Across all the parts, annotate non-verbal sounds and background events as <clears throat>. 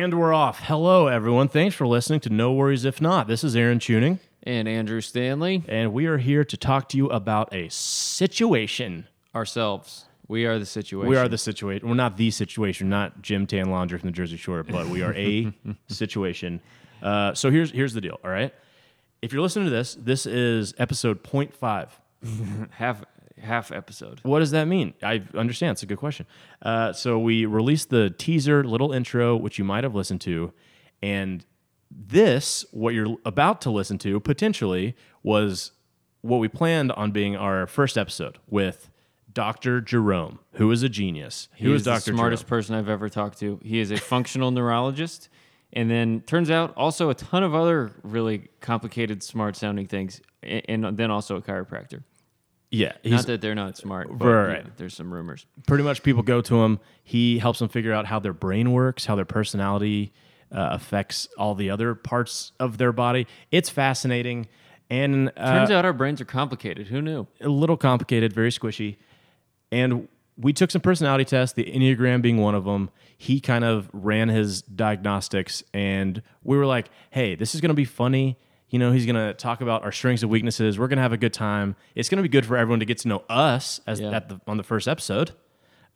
And we're off. Hello, everyone. Thanks for listening to No Worries If Not. This is Aaron Tuning, and Andrew Stanley and we are here to talk to you about a situation. ourselves. We are the situation. We are the situation. We're not the situation, not Gym Tan Laundry from the Jersey Shore, but we are a <laughs> situation. Uh, so here's here's the deal. All right. If you're listening to this, this is episode 0.5. <laughs> half half episode. What does that mean? I understand. It's a good question. Uh, so we released the teaser, little intro, which you might have listened to, and this, what you're about to listen to, potentially was what we planned on being our first episode with Dr. Jerome, who is a genius. He who is is the Dr. smartest Jerome? person I've ever talked to. He is a functional neurologist, and then turns out also a ton of other really complicated, smart sounding things, and then also a chiropractor. Yeah, Not that they're not smart, but Right, you right. know, there's some rumors. pretty much people go to him. He helps them figure out how their brain works, how their personality uh, affects all the other parts of their body. It's fascinating and uh, Turns out our brains are complicated. Who knew? a little complicated, very squishy. And we took some personality tests, the Enneagram being one of them. He kind of ran his diagnostics, and we were like, hey, this is going to be funny. You know, he's going to talk about our strengths and weaknesses. We're going to have a good time. It's going to be good for everyone to get to know us as Yeah. at the, on the first episode.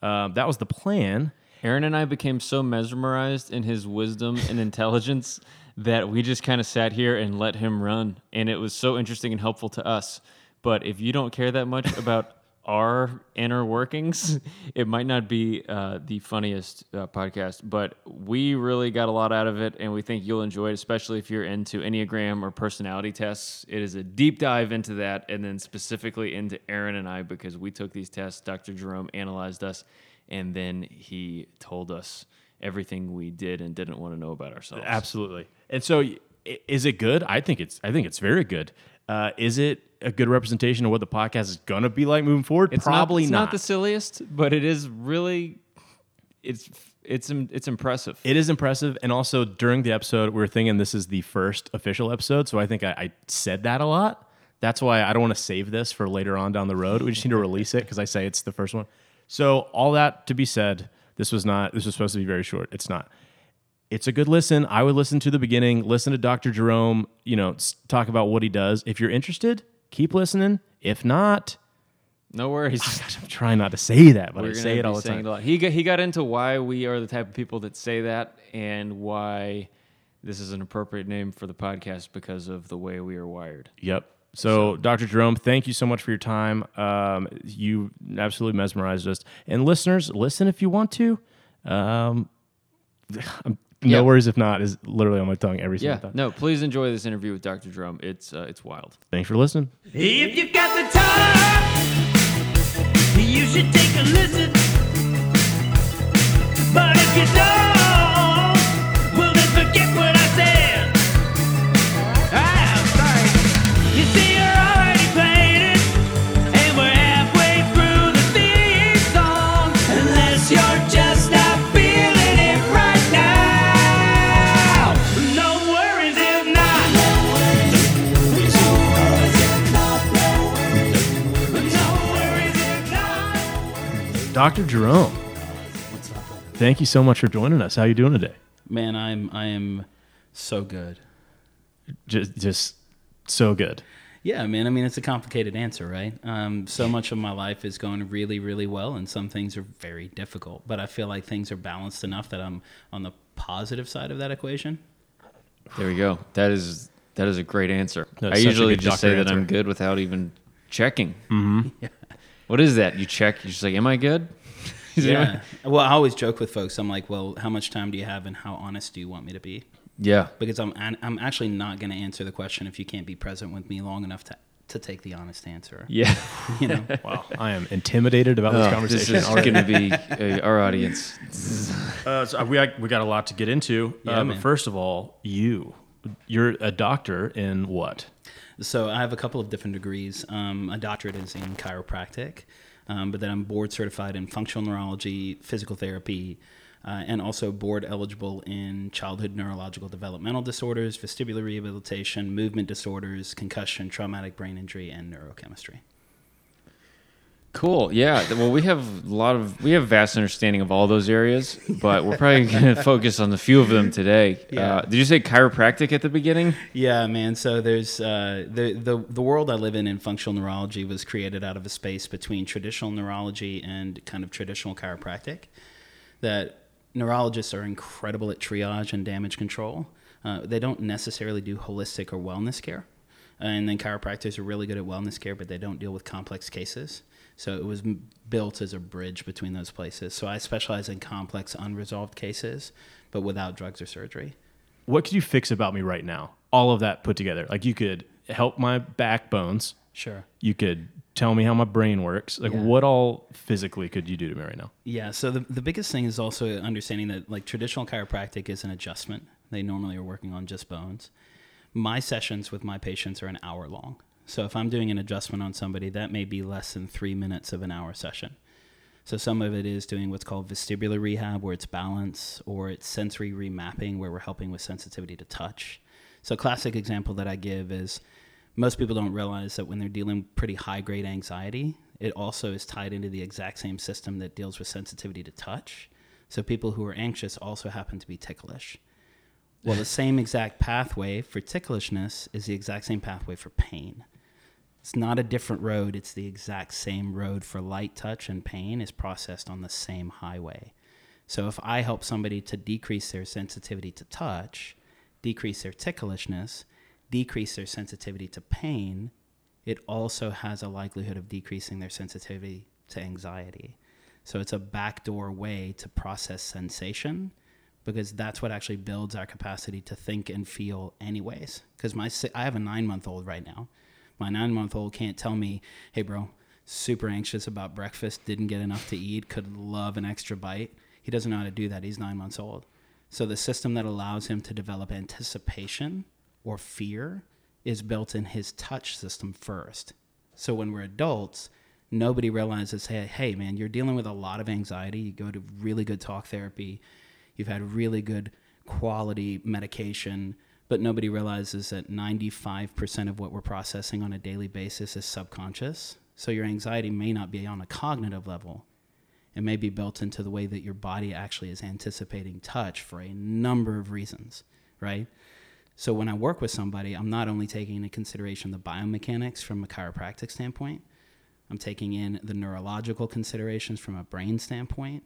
Um, that was the plan. Aaron and I became so mesmerized in his wisdom and intelligence <laughs> that we just kind of sat here and let him run. And it was so interesting and helpful to us. But if you don't care that much about our inner workings, <laughs> it might not be uh, the funniest uh, podcast. But we really got a lot out of it, and we think you'll enjoy it, especially if you're into Enneagram or personality tests. It is a deep dive into that, and then specifically into Aaron and I because we took these tests. Dr. Jerome analyzed us, and then he told us everything we did and didn't want to know about ourselves. Absolutely. And so, is it good? I think it's. I think it's very good. Uh, is it a good representation of what the podcast is going to be like moving forward? It's Probably not, it's not. not the silliest, but it is really it's it's it's impressive. It is impressive. And also during the episode, we were thinking this is the first official episode. So I think I, I said that a lot. That's why I don't want to save this for later on down the road. We just need to release it because I say it's the first one. So all that to be said, this was not, this was supposed to be very short. It's not. It's a good listen. I would listen to the beginning, listen to Dr. Jerome, you know, talk about what he does. If you're interested, keep listening. If not, no worries. <laughs> I'm trying not to say that, but We're I say it all the time. He got, he got into why we are the type of people that say that and why this is an appropriate name for the podcast because of the way we are wired. Yep. So, Dr. Jerome, thank you so much for your time. Um, you absolutely mesmerized us. And listeners, listen if you want to. Um, <laughs> no Yeah. worries if not is literally on my tongue every single Yeah, time. no, please enjoy this interview with Dr. Jerome. It's uh, it's wild. Thanks for listening. If you've got the time, you should take a listen. But if you don't, Dr. Jerome, What's up? thank you so much for joining us. How are you doing today? Man, I'm I am so good. Just, just so good. Yeah, man. I mean, it's a complicated answer, right? Um, so much of my life is going really, really well, and some things are very difficult. But I feel like things are balanced enough that I'm on the positive side of that equation. There we go. That is that is a great answer. That's I such a usually good just say doctor that I'm good without even checking. Mm-hmm. <laughs> What is that? You check. You're just like, am I good? <laughs> Is it- Yeah. <laughs> Well, I always joke with folks. I'm like, well, how much time do you have, and how honest do you want me to be? Yeah. Because I'm I'm actually not going to answer the question if you can't be present with me long enough to to take the honest answer. <laughs> Yeah. You know. Wow. I am intimidated about this Oh, this conversation. is already. going to be uh, our audience. Uh, so we we got a lot to get into. Yeah, uh, but man. first of all, you you're a doctor in what? So I have a couple of different degrees. Um, a doctorate is in chiropractic, um, but then I'm board certified in functional neurology, physical therapy, uh, and also board eligible in childhood neurological developmental disorders, vestibular rehabilitation, movement disorders, concussion, traumatic brain injury, and neurochemistry. Cool. Yeah. Well, we have a lot of we have vast understanding of all those areas, but we're probably <laughs> going to focus on a few of them today. Yeah. Uh, did you say chiropractic at the beginning? Yeah, man. So there's uh, the the the world I live in in functional neurology was created out of a space between traditional neurology and kind of traditional chiropractic. That neurologists are incredible at triage and damage control. Uh, they don't necessarily do holistic or wellness care, and then chiropractors are really good at wellness care, but they don't deal with complex cases. So it was built as a bridge between those places. So I specialize in complex unresolved cases, but without drugs or surgery. What could you fix about me right now? All of that put together. Like you could help my backbones. Sure. You could tell me how my brain works. Like Yeah. what all physically could you do to me right now? Yeah, so the, the biggest thing is also understanding that like traditional chiropractic is an adjustment. They normally are working on just bones. My sessions with my patients are an hour long. So if I'm doing an adjustment on somebody, that may be less than three minutes of an hour session. So some of it is doing what's called vestibular rehab, where it's balance, or it's sensory remapping, where we're helping with sensitivity to touch. So a classic example that I give is most people don't realize that when they're dealing with pretty high grade anxiety, it also is tied into the exact same system that deals with sensitivity to touch. So people who are anxious also happen to be ticklish. Well, the <laughs> same exact pathway for ticklishness is the exact same pathway for pain. It's not a different road, it's the exact same road for light touch and pain is processed on the same highway. So if I help somebody to decrease their sensitivity to touch, decrease their ticklishness, decrease their sensitivity to pain, it also has a likelihood of decreasing their sensitivity to anxiety. So it's a backdoor way to process sensation because that's what actually builds our capacity to think and feel anyways. Because my I have a 9-month-old right now. My 9-month-old can't tell me, "Hey bro, super anxious about breakfast, didn't get enough to eat, could love an extra bite." He doesn't know how to do that. He's 9 months old. So the system that allows him to develop anticipation or fear is built in his touch system first. So when we're adults, nobody realizes, hey, hey, man, you're dealing with a lot of anxiety. You go to really good talk therapy. You've had really good quality medication, but nobody realizes that 95% of what we're processing on a daily basis is subconscious. So your anxiety may not be on a cognitive level. It may be built into the way that your body actually is anticipating touch for a number of reasons, right? So when I work with somebody, I'm not only taking into consideration the biomechanics from a chiropractic standpoint, I'm taking in the neurological considerations from a brain standpoint,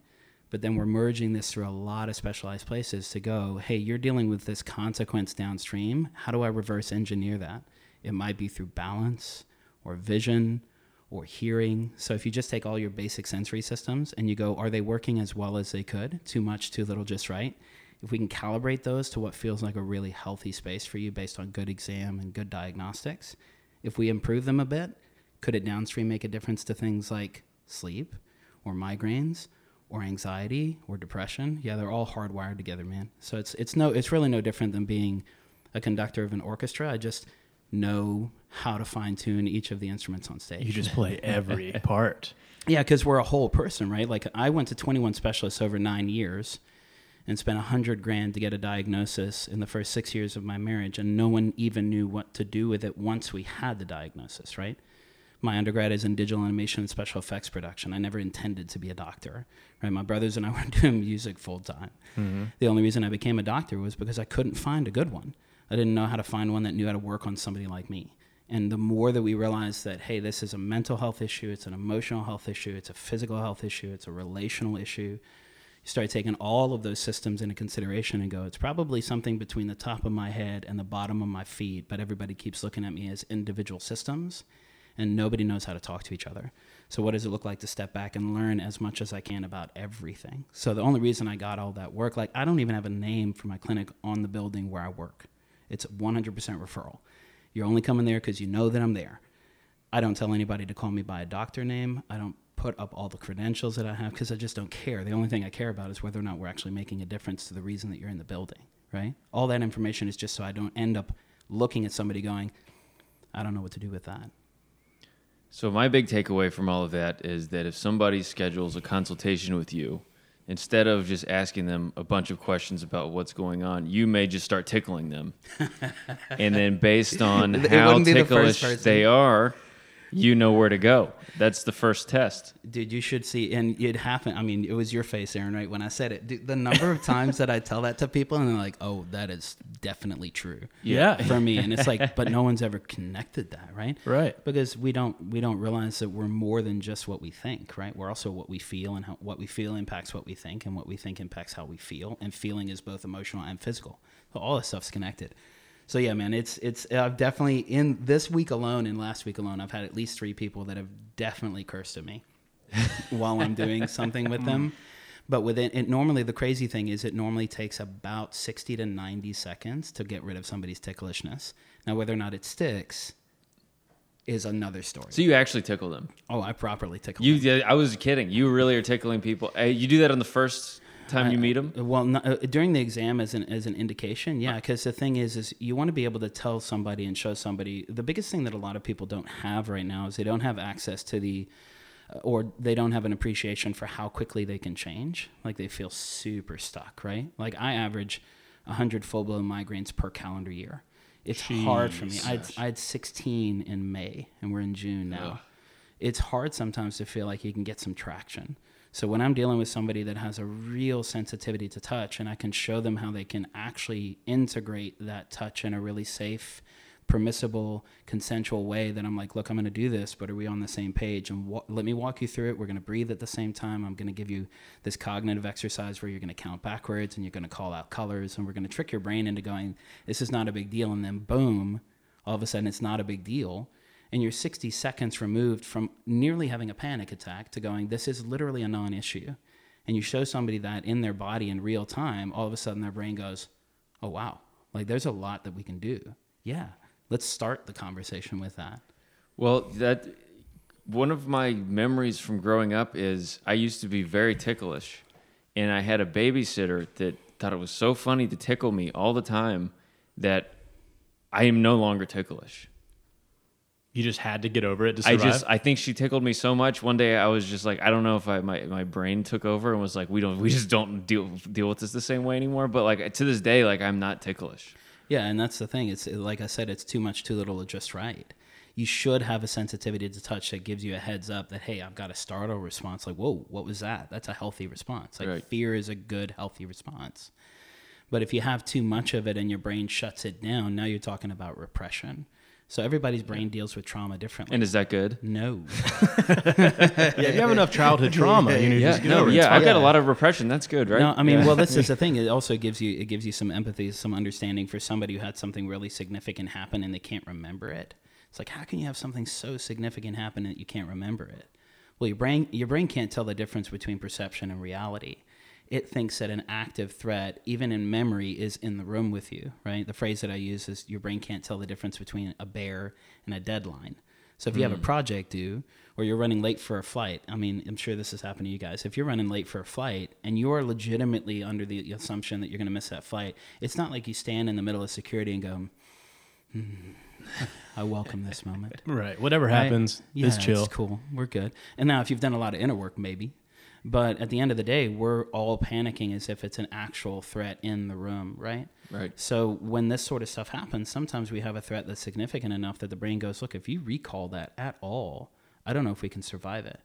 but then we're merging this through a lot of specialized places to go, hey, you're dealing with this consequence downstream. How do I reverse engineer that? It might be through balance or vision or hearing. So if you just take all your basic sensory systems and you go, are they working as well as they could? Too much, too little, just right? If we can calibrate those to what feels like a really healthy space for you based on good exam and good diagnostics, if we improve them a bit, could it downstream make a difference to things like sleep or migraines or anxiety or depression? Yeah, they're all hardwired together, man. So it's it's no it's really no different than being a conductor of an orchestra. I just know how to fine tune each of the instruments on stage. You just play <laughs> every part. Yeah, because we're a whole person, right? Like I went to 21 specialists over nine years and spent a hundred grand to get a diagnosis in the first six years of my marriage, and no one even knew what to do with it once we had the diagnosis, right? My undergrad is in digital animation and special effects production. I never intended to be a doctor, right? My brothers and I <laughs> were doing music full time. Mm-hmm. The only reason I became a doctor was because I couldn't find a good one. I didn't know how to find one that knew how to work on somebody like me. And the more that we realize that, hey, this is a mental health issue, it's an emotional health issue, it's a physical health issue, it's a relational issue, you start taking all of those systems into consideration and go, it's probably something between the top of my head and the bottom of my feet, but everybody keeps looking at me as individual systems and nobody knows how to talk to each other. So, what does it look like to step back and learn as much as I can about everything? So, the only reason I got all that work, like, I don't even have a name for my clinic on the building where I work. It's 100% referral. You're only coming there because you know that I'm there. I don't tell anybody to call me by a doctor name. I don't put up all the credentials that I have because I just don't care. The only thing I care about is whether or not we're actually making a difference to the reason that you're in the building, right? All that information is just so I don't end up looking at somebody going, I don't know what to do with that. So my big takeaway from all of that is that if somebody schedules a consultation with you, instead of just asking them a bunch of questions about what's going on, you may just start tickling them. <laughs> and then based on how wouldn't the first ticklish they are, you know where to go. That's the first test. Dude, you should see, and it happened. I mean, it was your face, Aaron, right? When I said it, Dude, the number of times that I tell that to people, and they're like, "Oh, that is definitely true." Yeah. <laughs> for me, and it's like, <laughs> but no one's ever connected that, right? Right. Because we don't we don't realize that we're more than just what we think, right? We're also what we feel, and how what we feel impacts what we think, and what we think impacts how we feel, and feeling is both emotional and physical. So all this stuff's connected. So yeah, man, it's it's I've definitely in this week alone and last week alone, I've had at least three people that have definitely cursed at me <laughs> while I'm doing something with them. Mm. But within it, normally the crazy thing is it normally takes about sixty to ninety seconds to get rid of somebody's ticklishness. Now, whether or not it sticks is another story. So you actually tickle them. oh, I properly tickle. You, them. I was kidding. You really are tickling people. You do that on the first time you meet them. Well, no, uh, during the exam as an as an indication, yeah. Because the thing is, is you want to be able to tell somebody and show somebody. The biggest thing that a lot of people don't have right now is they don't have access to the, uh, or they don't have an appreciation for how quickly they can change. Like they feel super stuck, right? Like I average, hundred full blown migraines per calendar year. It's hard for me. I had, I had 16 in May, and we're in June now it's hard sometimes to feel like you can get some traction. So when I'm dealing with somebody that has a real sensitivity to touch and I can show them how they can actually integrate that touch in a really safe, permissible, consensual way, that I'm like, look, I'm going to do this, but are we on the same page? And let me walk you through it. We're going to breathe at the same time. I'm going to give you this cognitive exercise where you're going to count backwards and you're going to call out colors and we're going to trick your brain into going, this is not a big deal. And then boom, all of a sudden it's not a big deal and you're 60 seconds removed from nearly having a panic attack to going, this is literally a non issue. And you show somebody that in their body in real time, all of a sudden their brain goes, oh, wow, like there's a lot that we can do. Yeah, let's start the conversation with that. Well, that one of my memories from growing up is I used to be very ticklish, and I had a babysitter that thought it was so funny to tickle me all the time that I am no longer ticklish. You just had to get over it to I just I think she tickled me so much. One day I was just like I don't know if I my, my brain took over and was like we don't we just don't deal deal with this the same way anymore. But like to this day, like I'm not ticklish. Yeah, and that's the thing. It's like I said, it's too much, too little, or just right. You should have a sensitivity to touch that gives you a heads up that hey, I've got a startle response. Like, whoa, what was that? That's a healthy response. Like Right. fear is a good, healthy response. But if you have too much of it and your brain shuts it down, now you're talking about repression. So everybody's brain deals with trauma differently. And is that good? no, <laughs> yeah, if you have enough childhood trauma, you need to Yeah, just get no, over it. yeah. I've got a lot of repression. That's good, right? No, I mean, well, this <laughs> is the thing. It also gives you it gives you some empathy, some understanding for somebody who had something really significant happen and they can't remember it. It's like how can you have something so significant happen that you can't remember it? Well, your brain your brain can't tell the difference between perception and reality. It thinks that an active threat, even in memory, is in the room with you. Right? The phrase that I use is your brain can't tell the difference between a bear and a deadline. So if you have a project due or you're running late for a flight, I mean, I'm sure this has happened to you guys. If you're running late for a flight and you're legitimately under the assumption that you're going to miss that flight, it's not like you stand in the middle of security and go, hmm, <laughs> I welcome this moment. <laughs> Right. Whatever Right? happens, yeah, it's chill. It's cool. We're good. And now, if you've done a lot of inner work, maybe. But at the end of the day, we're all panicking as if it's an actual threat in the room, right? Right. So when this sort of stuff happens, sometimes we have a threat that's significant enough that the brain goes, look, if you recall that at all, I don't know if we can survive it.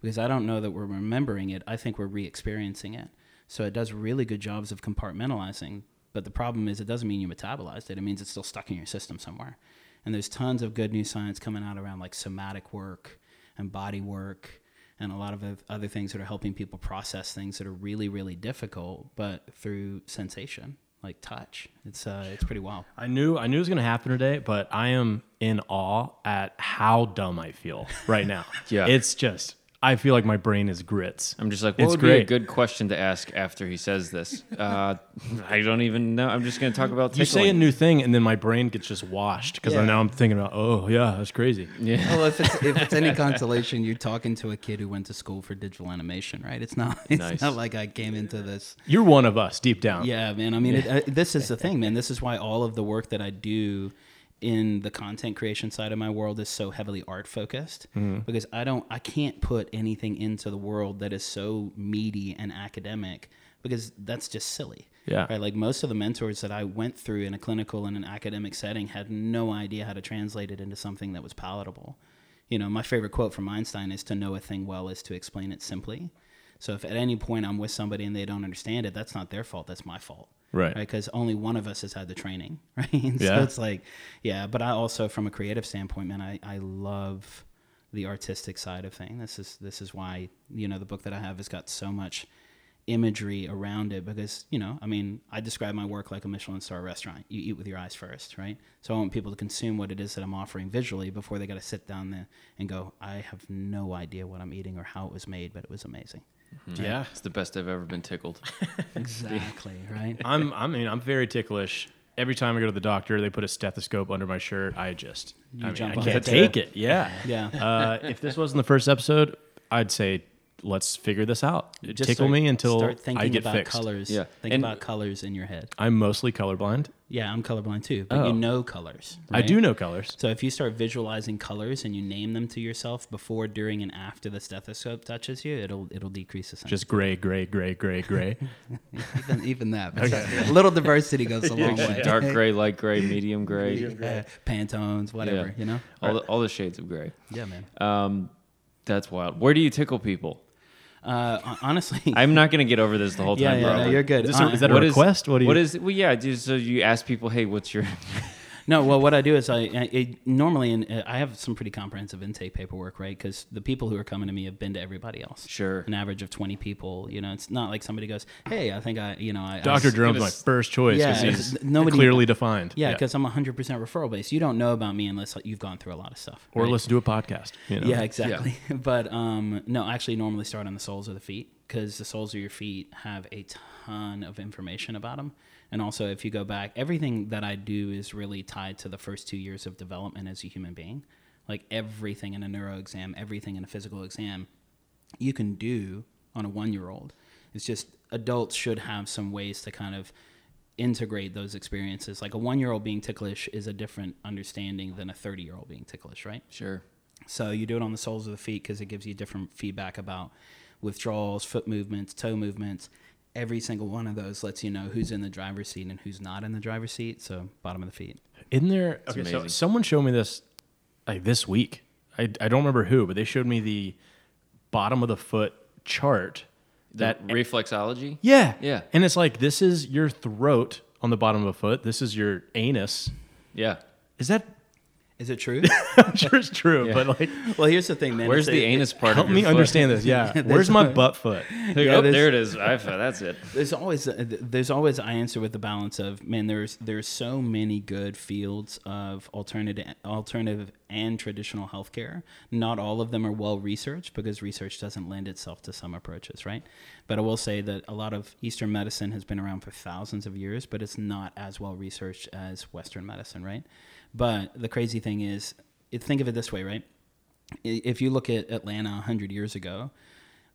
Because I don't know that we're remembering it. I think we're re experiencing it. So it does really good jobs of compartmentalizing. But the problem is, it doesn't mean you metabolized it. It means it's still stuck in your system somewhere. And there's tons of good new science coming out around like somatic work and body work and a lot of other things that are helping people process things that are really, really difficult, but through sensation, like touch. It's uh, it's pretty wild. I knew I knew it was gonna happen today, but I am in awe at how dumb I feel right now. <laughs> Yeah. It's just I feel like my brain is grits. I'm just like, what It's would be a good question to ask after he says this? Uh, <laughs> I don't even know. I'm just going to talk about You say a new thing and then my brain gets just washed because Yeah. now I'm thinking about, oh yeah, that's crazy. Yeah. <laughs> Well, if it's if it's any <laughs> consolation, you're talking to a kid who went to school for digital animation, right? It's not it's Nice. not like I came into this. You're one of us deep down. Yeah, man. I mean, it, uh, this is the thing, man. This is why all of the work that I do in the content creation side of my world is so heavily art focused mm-hmm. because I don't I can't put anything into the world that is so meaty and academic because that's just silly. Yeah. Right. Like most of the mentors that I went through in a clinical and an academic setting had no idea how to translate it into something that was palatable. you know, my favorite quote from Einstein is to know a thing well is to explain it simply. So if at any point I'm with somebody and they don't understand it, that's not their fault. That's my fault. Right. Because only one of us has had the training. <laughs> Right. Yeah. So it's like, yeah. But I also, from a creative standpoint, man, I, I love the artistic side of things. This is this is why you know the book that I have has got so much imagery around it because you know I mean I describe my work like a Michelin star restaurant. You eat with your eyes first, right? So I want people to consume what it is that I'm offering visually before they got to sit down there and go, I have no idea what I'm eating or how it was made, but it was amazing. Yeah. It's the best I've ever been tickled. <laughs> Exactly, right? <laughs> I'm I mean I'm very ticklish. Every time I go to the doctor, they put a stethoscope under my shirt. I just You I, mean, jump I can't take it. Yeah. Yeah. Uh, if this wasn't the first episode, I'd say let's figure this out. Just Tickle start- me until start thinking I get about fixed. colors. Yeah. think And- about colors in your head. I'm mostly colorblind. Yeah, I'm colorblind too, but Oh. you know colors. I right? do know colors. So if you start visualizing colors and you name them to yourself before, during, and after the stethoscope touches you, it'll it'll decrease the sensitivity. Just gray, gray, gray, gray, gray. <laughs> even, even that. but A little diversity goes a long way. Dark gray, <laughs> light gray, medium gray. Yeah, Pantones, whatever, Yeah. you know. All the, all the shades of gray. Yeah, man. Um, that's wild. Where do you tickle people? Uh, honestly, <laughs> I'm not going to get over this the whole yeah, time. yeah, bro. no, you're good. Is, this a- Uh, is that a What is- request? what do you? What is? Well, yeah. just- So you ask people, hey, what's your? No, well, what I do is I, I it, normally in, uh, I have some pretty comprehensive intake paperwork, right? Because the people who are coming to me have been to everybody else. Sure. An average of twenty people. You know, it's not like somebody goes, "Hey, I think I, you know, I." Dr. I, Jerome's my first choice Yeah, he's nobody- clearly defined. Yeah, because I'm 100% referral based. You don't know about me unless you've gone through a lot of stuff. or right? let's do a podcast. You know? Yeah, exactly. <laughs> But um, no, I actually normally start on the soles of the feet because the soles of your feet have a ton of information about them. And also, if you go back, everything that I do is really tied to the first two years of development as a human being. Like everything in a neuro exam, everything in a physical exam, you can do on a one year old. It's just adults should have some ways to kind of integrate those experiences. Like a one year old being ticklish is a different understanding than a 30 year old being ticklish, right? Sure. So you do it on the soles of the feet because it gives you different feedback about withdrawals, foot movements, toe movements. Every single one of those lets you know who's in the driver's seat and who's not in the driver's seat. So bottom of the feet. In there, okay, so someone showed me this like this week. I, I don't remember who, but they showed me the bottom of the foot chart. That That reflexology. yeah, Yeah. and it's like this is your throat on the bottom of a foot. This is your anus. Yeah. Is that? Is it true? <laughs> I'm sure it's true, Yeah. but like, well, here's the thing, man. Where's It's the a- anus part? help of me foot? understand this. Yeah, <laughs> where's my butt foot? Yeah, oh, there it is. I, that's it. <laughs> there's always uh, there's always I answer with the balance of man there's there's so many good fields of alternative alternative and traditional healthcare not all of them are well researched because research doesn't lend itself to some approaches right but I will say that a lot of eastern medicine has been around for thousands of years but it's not as well researched as western medicine right but the crazy thing is think of it this way right if you look at Atlanta 100 years ago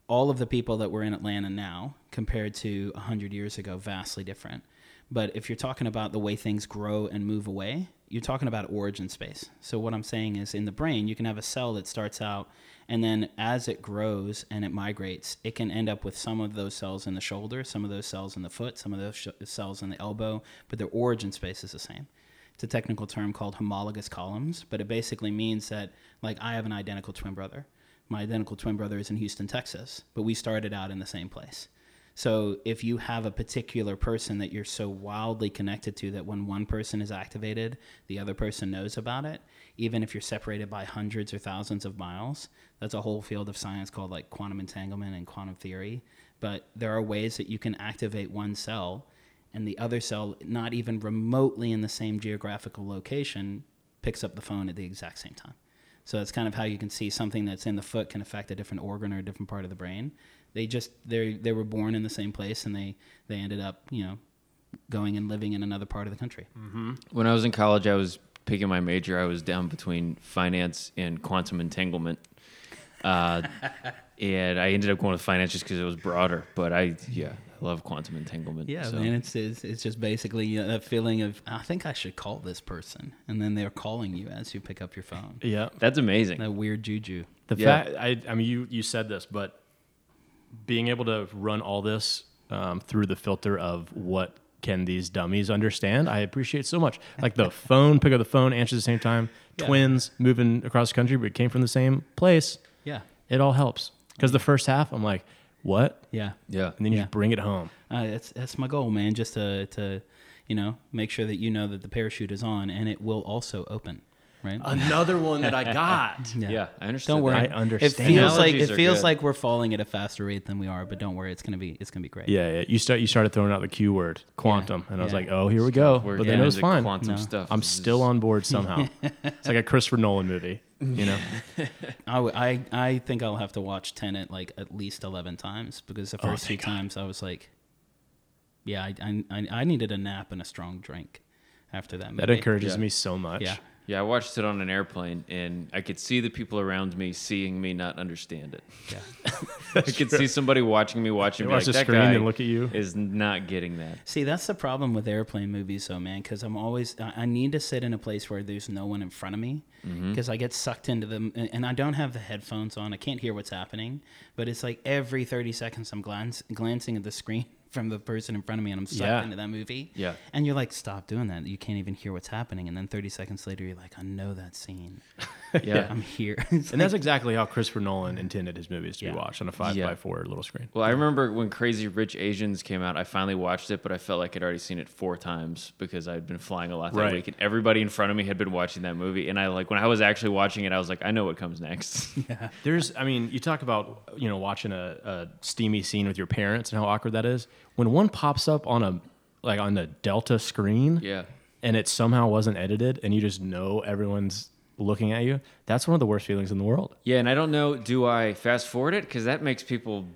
all of the people that were in Atlanta now compared to 100 years ago vastly different. But if you're talking about the way things grow and move away, you're talking about origin space. So what I'm saying is in the brain, you can have a cell that starts out and then as it grows and it migrates, it can end up with some of those cells in the shoulder, some of those cells in the foot, some of those sh- cells in the elbow, but their origin space is the same. It's a technical term called homologous columns, but it basically means that like I have an identical twin brother my identical twin brother is in Houston, Texas, but we started out in the same place. So if you have a particular person that you're so wildly connected to that when one person is activated, the other person knows about it, even if you're separated by hundreds or thousands of miles, that's a whole field of science called like quantum entanglement and quantum theory. But there are ways that you can activate one cell and the other cell, not even remotely in the same geographical location, picks up the phone at the exact same time. So that's kind of how you can see something that's in the foot can affect a different organ or a different part of the brain. They just they they were born in the same place and they they ended up you know going and living in another part of the country. Mm-hmm. When I was in college, I was picking my major. I was down between finance and quantum entanglement. Uh, and I ended up going with finance just because it was broader. But I, yeah, I love quantum entanglement. Yeah, so. man, it's, it's it's just basically a feeling of I think I should call this person, and then they're calling you as you pick up your phone. Yeah, That's amazing. That weird juju. The Yeah. fact, I, I mean, you, you said this, but being able to run all this um, through the filter of what can these dummies understand? I appreciate so much. Like the <laughs> phone, pick up the phone, answer at the same time. Twins moving across the country, but came from the same place. Yeah. It all helps because the first half, I'm like, what? Yeah. Yeah. And then you Yeah. just bring it home. Uh, that's that's my goal, man. Just to to you know make sure that you know that the parachute is on and it will also open. Right. Another one that I <laughs> got. Yeah, I understand. Don't worry. I It understand. feels like Analogies it are feels good. like we're falling at a faster rate than we are, but don't worry, it's gonna be it's gonna be great. Yeah, yeah. You start. You started throwing out the Q word, quantum, and I was Yeah. like, "Oh, here we go." We're but getting then it was into fine. Quantum No. stuff. I'm This still on board somehow. <laughs> it's like a Christopher Nolan movie, you know. <laughs> I, w- I I think I'll have to watch Tenet like at least eleven times because the oh, first few thank God. times I was like, yeah, I, I I I needed a nap and a strong drink after that. That encourages Yeah. me so much. Yeah. Yeah, I watched it on an airplane, and I could see the people around me seeing me not understand it. Yeah. <laughs> I could see somebody watching me watching me. watch like, the that screen and look at you." Is not getting that. See, that's the problem with airplane movies, though, man. Because I'm always I I need to sit in a place where there's no one in front of me, Mm-hmm. because I get sucked into them, and, and I don't have the headphones on. I can't hear what's happening, but it's like every 30 seconds I'm glance, glancing at the screen from the person in front of me, and I'm sucked Yeah. into that movie. Yeah. And you're like, stop doing that. You can't even hear what's happening, and then 30 seconds later, you're like, I know that scene. <laughs> Yeah. I'm here. <laughs> It's And that's exactly how Christopher Nolan intended his movies to Yeah. be watched on a five Yeah. by four little screen. Well, I remember when Crazy Rich Asians came out, I finally watched it, but I felt like I'd already seen it four times because I'd been flying a lot that Right. week, and everybody in front of me had been watching that movie. And I like when I was actually watching it, I was like, I know what comes next. <laughs> Yeah. There's, I mean, you talk about you know watching a, a steamy scene with your parents and how awkward that is. When one pops up on a like on the Delta screen, yeah. and it somehow wasn't edited, and you just know everyone's looking at you. That's one of the worst feelings in the world. Yeah, and I don't know, do I fast forward it? Because that makes people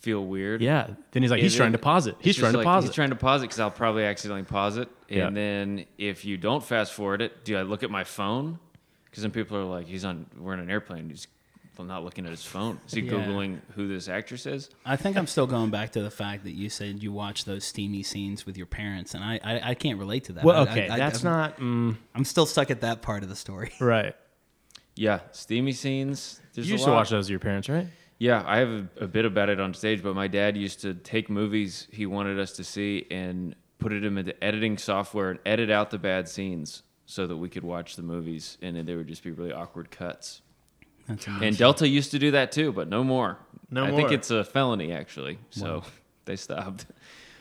feel weird. Yeah. Then he's like, he's trying it- to pause it. He's trying to pause He's it. trying to pause it because I'll probably accidentally pause it. And Yeah. then if you don't fast forward it, do I look at my phone? Because then people are like, he's on, we're in an airplane. He's not looking at his phone. Is he Yeah. Googling who this actress is? I think I'm still going back to the fact that you said you watch those steamy scenes with your parents, and I, I, I can't relate to that. well, okay, I, I, that's I'm, not mm, I'm still stuck at that part of the story. <laughs> right. Yeah, steamy scenes. There's You a used to watch those with your parents, right? Yeah, I have a, a bit about it on stage, but my dad used to take movies he wanted us to see and put it into editing software and edit out the bad scenes so that we could watch the movies and then there would just be really awkward cuts. That's And Delta used to do that too, but no more. No I think it's a felony actually, so <laughs> they stopped.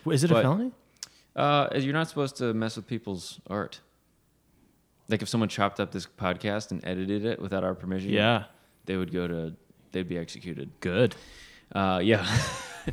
Is it a felony? Uh, you're not supposed to mess with people's art. Like if someone chopped up this podcast and edited it without our permission, Yeah. they would go to, they'd be executed. Good. Uh, yeah.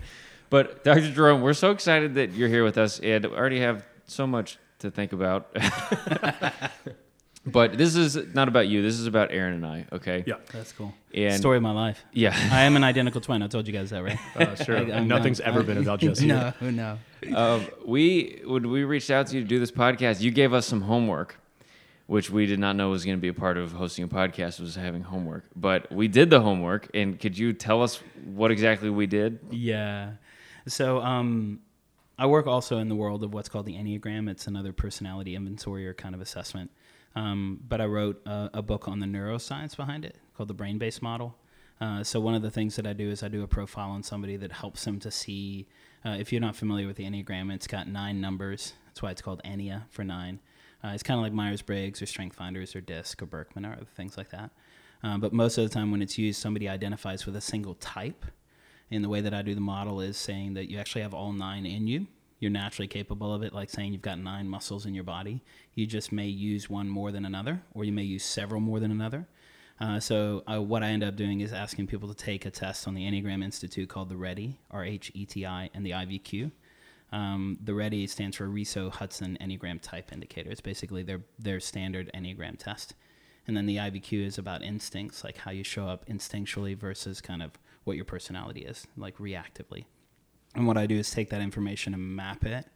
<laughs> but Dr. Jerome, we're so excited that you're here with us, and we already have so much to think about. <laughs> but this is not about you. This is about Aaron and I. Okay. Yeah. That's cool. And- Story of my life. Yeah. <laughs> I am an identical twin. I told you guys that, right? <laughs> Uh, sure. I- and nothing's not- ever been about just you. <laughs> no, no. um, we when we reached out to you to do this podcast, you gave us some homework, which we did not know was going to be a part of hosting a podcast. Was having homework, but we did the homework. And could you tell us what exactly we did? Yeah. So um, I work also in the world of what's called the Enneagram. It's another personality inventory or kind of assessment. Um, but I wrote a, a book on the neuroscience behind it called the brain based model. Uh, so one of the things that I do is I do a profile on somebody that helps them to see. Uh, if you're not familiar with the Enneagram, it's got nine numbers. That's why it's called Ennea for nine. Uh, it's kind of like Myers Briggs or Strength Finders or DISC or Birkman or other things like that. Uh, but most of the time, when it's used, somebody identifies with a single type. And the way that I do the model is saying that you actually have all nine in you. You're naturally capable of it, like saying you've got nine muscles in your body. You just may use one more than another, or you may use several more than another. Uh, so uh, what I end up doing is asking people to take a test on the Enneagram Institute called the RHETI, R H E T I, and the IVQ. Um, the RHETI stands for Riso Hudson Enneagram Type Indicator. It's basically their their standard Enneagram test. And then the IVQ is about instincts, like how you show up instinctually versus kind of what your personality is, like reactively. And what I do is take that information and map it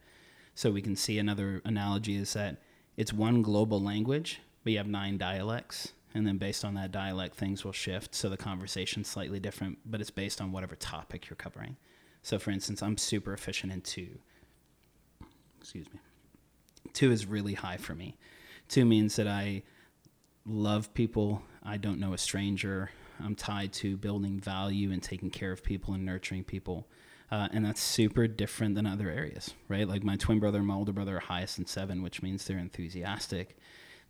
so we can see another analogy is that it's one global language, but you have nine dialects. And then based on that dialect, things will shift. So the conversation's slightly different, but it's based on whatever topic you're covering. So for instance, I'm super efficient in two. Excuse me. Two is really high for me. Two means that I love people. I don't know a stranger. I'm tied to building value and taking care of people and nurturing people. Uh, and that's super different than other areas, right? Like my twin brother and my older brother are highest in seven, which means they're enthusiastic,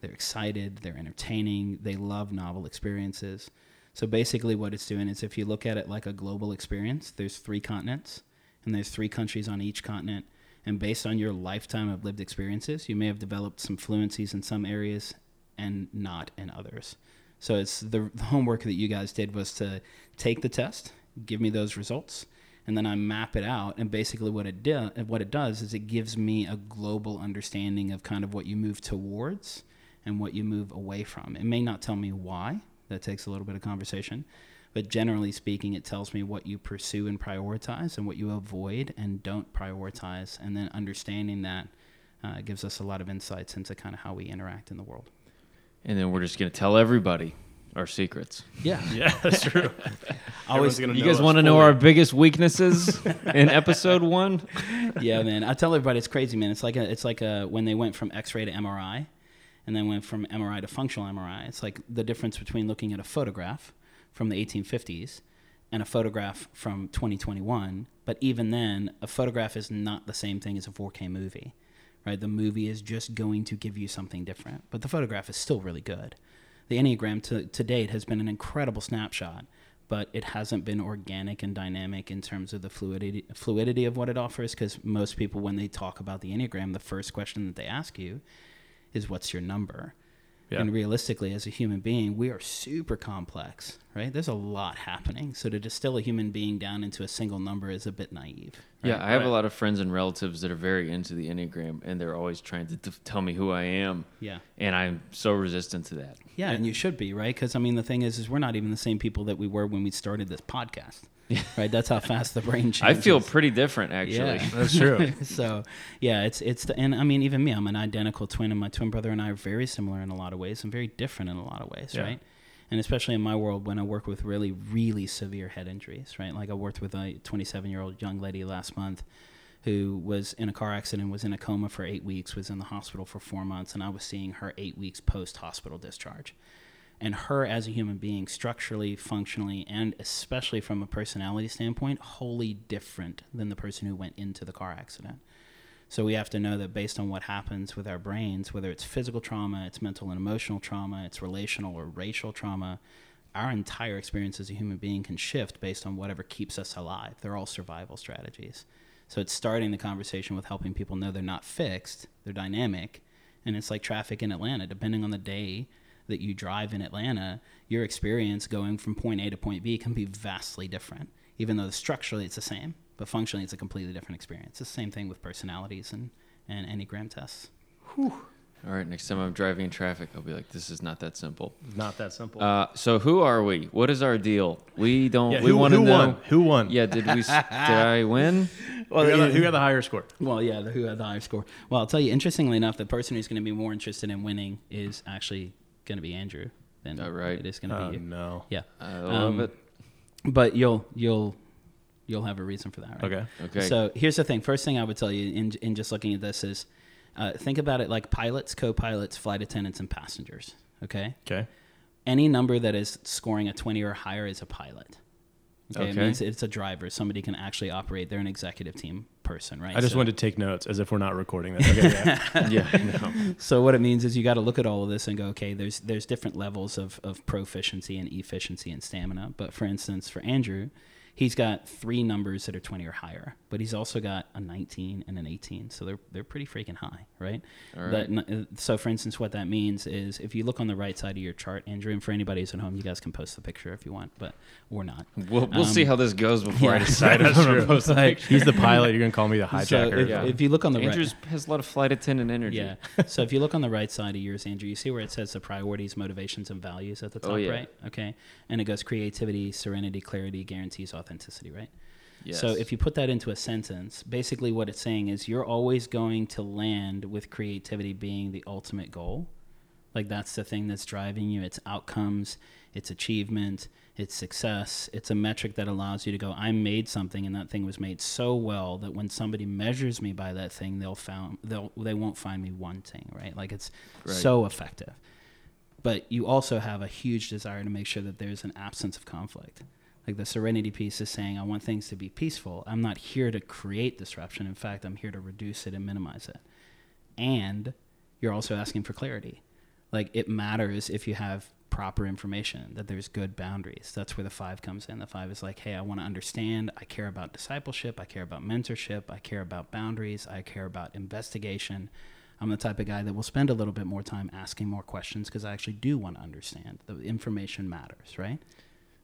they're excited, they're entertaining, they love novel experiences. So basically, what it's doing is if you look at it like a global experience, there's three continents, and there's three countries on each continent. And based on your lifetime of lived experiences, you may have developed some fluencies in some areas and not in others. So it's the, the homework that you guys did was to take the test, give me those results, and then I map it out. And basically, what it what it does is it gives me a global understanding of kind of what you move towards and what you move away from. It may not tell me why. That takes a little bit of conversation. But generally speaking, it tells me what you pursue and prioritize and what you avoid and don't prioritize. And then understanding that uh, gives us a lot of insights into kind of how we interact in the world. And then we're just going to tell everybody our secrets. Yeah. <laughs> Yeah, that's true. <laughs> Always, gonna You guys want to know our biggest weaknesses <laughs> in episode one? yeah, man. I tell everybody it's crazy, man. It's like a, it's like a, when they went from X-ray to MRI, and then went from MRI to functional MRI. It's like the difference between looking at a photograph from the 1850s and a photograph from 2021. But even then, a photograph is not the same thing as a 4K movie, right? The movie is just going to give you something different, but the photograph is still really good. The Enneagram to, to date has been an incredible snapshot, but it hasn't been organic and dynamic in terms of the fluidity, fluidity of what it offers. Because most people, when they talk about the Enneagram, the first question that they ask you is, What's your number? Yeah. And realistically, as a human being, we are super complex, right? There's a lot happening. So to distill a human being down into a single number is a bit naive. Yeah. I have a lot of friends and relatives that are very into the Enneagram, and they're always trying to t- tell me who I am. Yeah. And I'm so resistant to that. Yeah, and you should be, right? Because I mean, the thing is, is we're not even the same people that we were when we started this podcast, <laughs> right? That's how fast the brain changes. I feel pretty different, actually. Yeah. That's true. <laughs> so yeah, it's it's the and I mean even me, I'm an identical twin, and my twin brother and I are very similar in a lot of ways and very different in a lot of ways, Yeah. right? And especially in my world, when I work with really really severe head injuries, right? Like I worked with a 27 year old young lady last month who was in a car accident, was in a coma for eight weeks, was in the hospital for four months, and I was seeing her eight weeks post hospital discharge and her as a human being structurally functionally and especially from a personality standpoint wholly different than the person who went into the car accident. So we have to know that based on what happens with our brains whether it's physical trauma it's mental and emotional trauma it's relational or racial trauma our entire experience as a human being can shift based on whatever keeps us alive. They're all survival strategies. So it's starting the conversation with helping people know they're not fixed they're dynamic and it's like traffic in atlanta. Depending on the day that you drive in Atlanta, your experience going from point A to point B can be vastly different, even though structurally it's the same, but functionally it's a completely different experience. It's the same thing with personalities and, and Enneagram tests. All right, next time I'm driving in traffic, I'll be like, this is not that simple. Not that simple. Uh, so who are we? What is our deal? We don't. yeah, we who, want to who know. won? Who won? Yeah, did we? did I win? <laughs> Who got, the, who got the higher score? Well, yeah, the, who had the higher score. Well, I'll tell you, interestingly enough, the person who's going to be more interested in winning is actually going to be Andrew than All right. it is going to Oh be you. no. Yeah. I love Um, it. But you'll you'll you'll have a reason for that, right? Okay. Okay. So here's the thing. First thing I would tell you in, in just looking at this is uh, think about it like pilots, co pilots, flight attendants, and passengers. Okay? Okay. Any number that is scoring a 20 or higher is a pilot. Okay? It means it's a driver. Somebody can actually operate. They're an executive team person, right? I just So- wanted to take notes as if we're not recording this. Okay, yeah. <laughs> yeah. <laughs> Know. So what it means is you got to look at all of this and go, okay, there's there's different levels of, of proficiency and efficiency and stamina. But for instance, for Andrew, he's got three numbers that are 20 or higher, but he's also got a 19 and an 18. So they're they're pretty freaking high, right? All But uh, so for instance, what that means is if you look on the right side of your chart, Andrew, and for anybody who's at home, you guys can post the picture if you want, but or not. We'll, we'll Um, see how this goes before I yeah. decide <laughs> I'm gonna post the picture. He's the pilot. You're gonna call me the <laughs> So hijacker. if, Yeah. if you look on the right, Andrews has a lot of flight attendant energy. Yeah. so if you look on the right side of yours, Andrew, you see where it says the priorities, motivations, and values at the top Oh, yeah. right? Okay. And it goes creativity, serenity, clarity, guarantees authenticity, right? Yes. So if you put that into a sentence, basically what it's saying is you're always going to land with creativity being the ultimate goal. Like that's the thing that's driving you. It's outcomes, it's achievement, it's success. It's a metric that allows you to go, I made something and that thing was made so well that when somebody measures me by that thing, they'll found they'll they won't find me wanting, right? Like it's Right. so effective. But you also have a huge desire to make sure that there's an absence of conflict. Like the serenity piece is saying, I want things to be peaceful. I'm not here to create disruption. In fact, I'm here to reduce it and minimize it. And you're also asking for clarity. Like it matters if you have proper information, that there's good boundaries. That's where the five comes in. The five is like, hey, I want to understand. I care about discipleship. I care about mentorship. I care about boundaries. I care about investigation. I'm the type of guy that will spend a little bit more time asking more questions because I actually do want to understand. The information matters, right?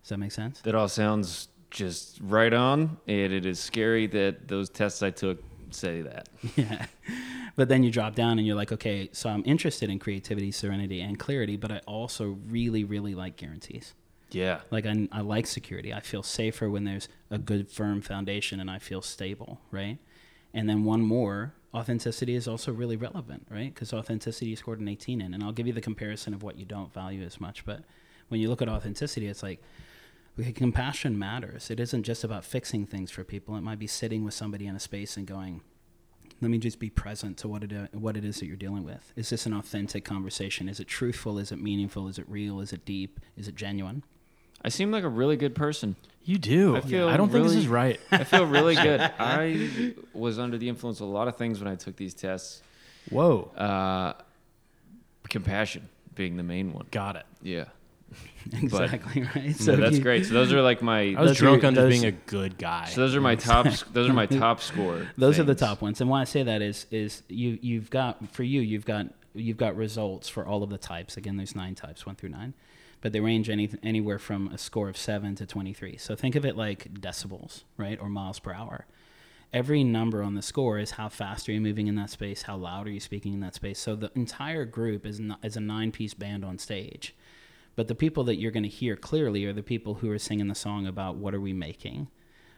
Does that make sense? That all sounds just right on, and it is scary that those tests I took say that. <laughs> Yeah. But then you drop down and you're like, okay, so I'm interested in creativity, serenity, and clarity, but I also really, really like guarantees. Yeah. Like I, I like security. I feel safer when there's a good firm foundation and I feel stable, right? And then one more, authenticity is also really relevant, right? Because authenticity scored an 18 in, and I'll give you the comparison of what you don't value as much. But when you look at authenticity, it's like compassion matters. It isn't just about fixing things for people. It might be sitting with somebody in a space and going, let me just be present to what it what it is that you're dealing with. Is this an authentic conversation? Is it truthful? Is it meaningful? Is it real? Is it deep? Is it genuine? I seem like a really good person. You do. I feel I don't think this really- is right. <laughs> I feel really good. <laughs> I was under the influence of a lot of things when I took these tests. Whoa. Uh, compassion being the main one. Got it. Yeah. <laughs> Exactly right. So that's you- great. So those are like my. I was Those are drunk your- on just being a good guy. So those are my top. Those are my <laughs> top score. Those are the top ones. And why I say that is is you you've got for you you've got you've got results for all of the types. Again, there's nine types, one through nine, but they range any, anywhere from a score of seven to twenty three. So think of it like decibels, right, or miles per hour. Every number on the score is how fast are you moving in that space, how loud are you speaking in that space. So the entire group is not, is a nine piece band on stage. But the people that you're going to hear clearly are the people who are singing the song about what are we making?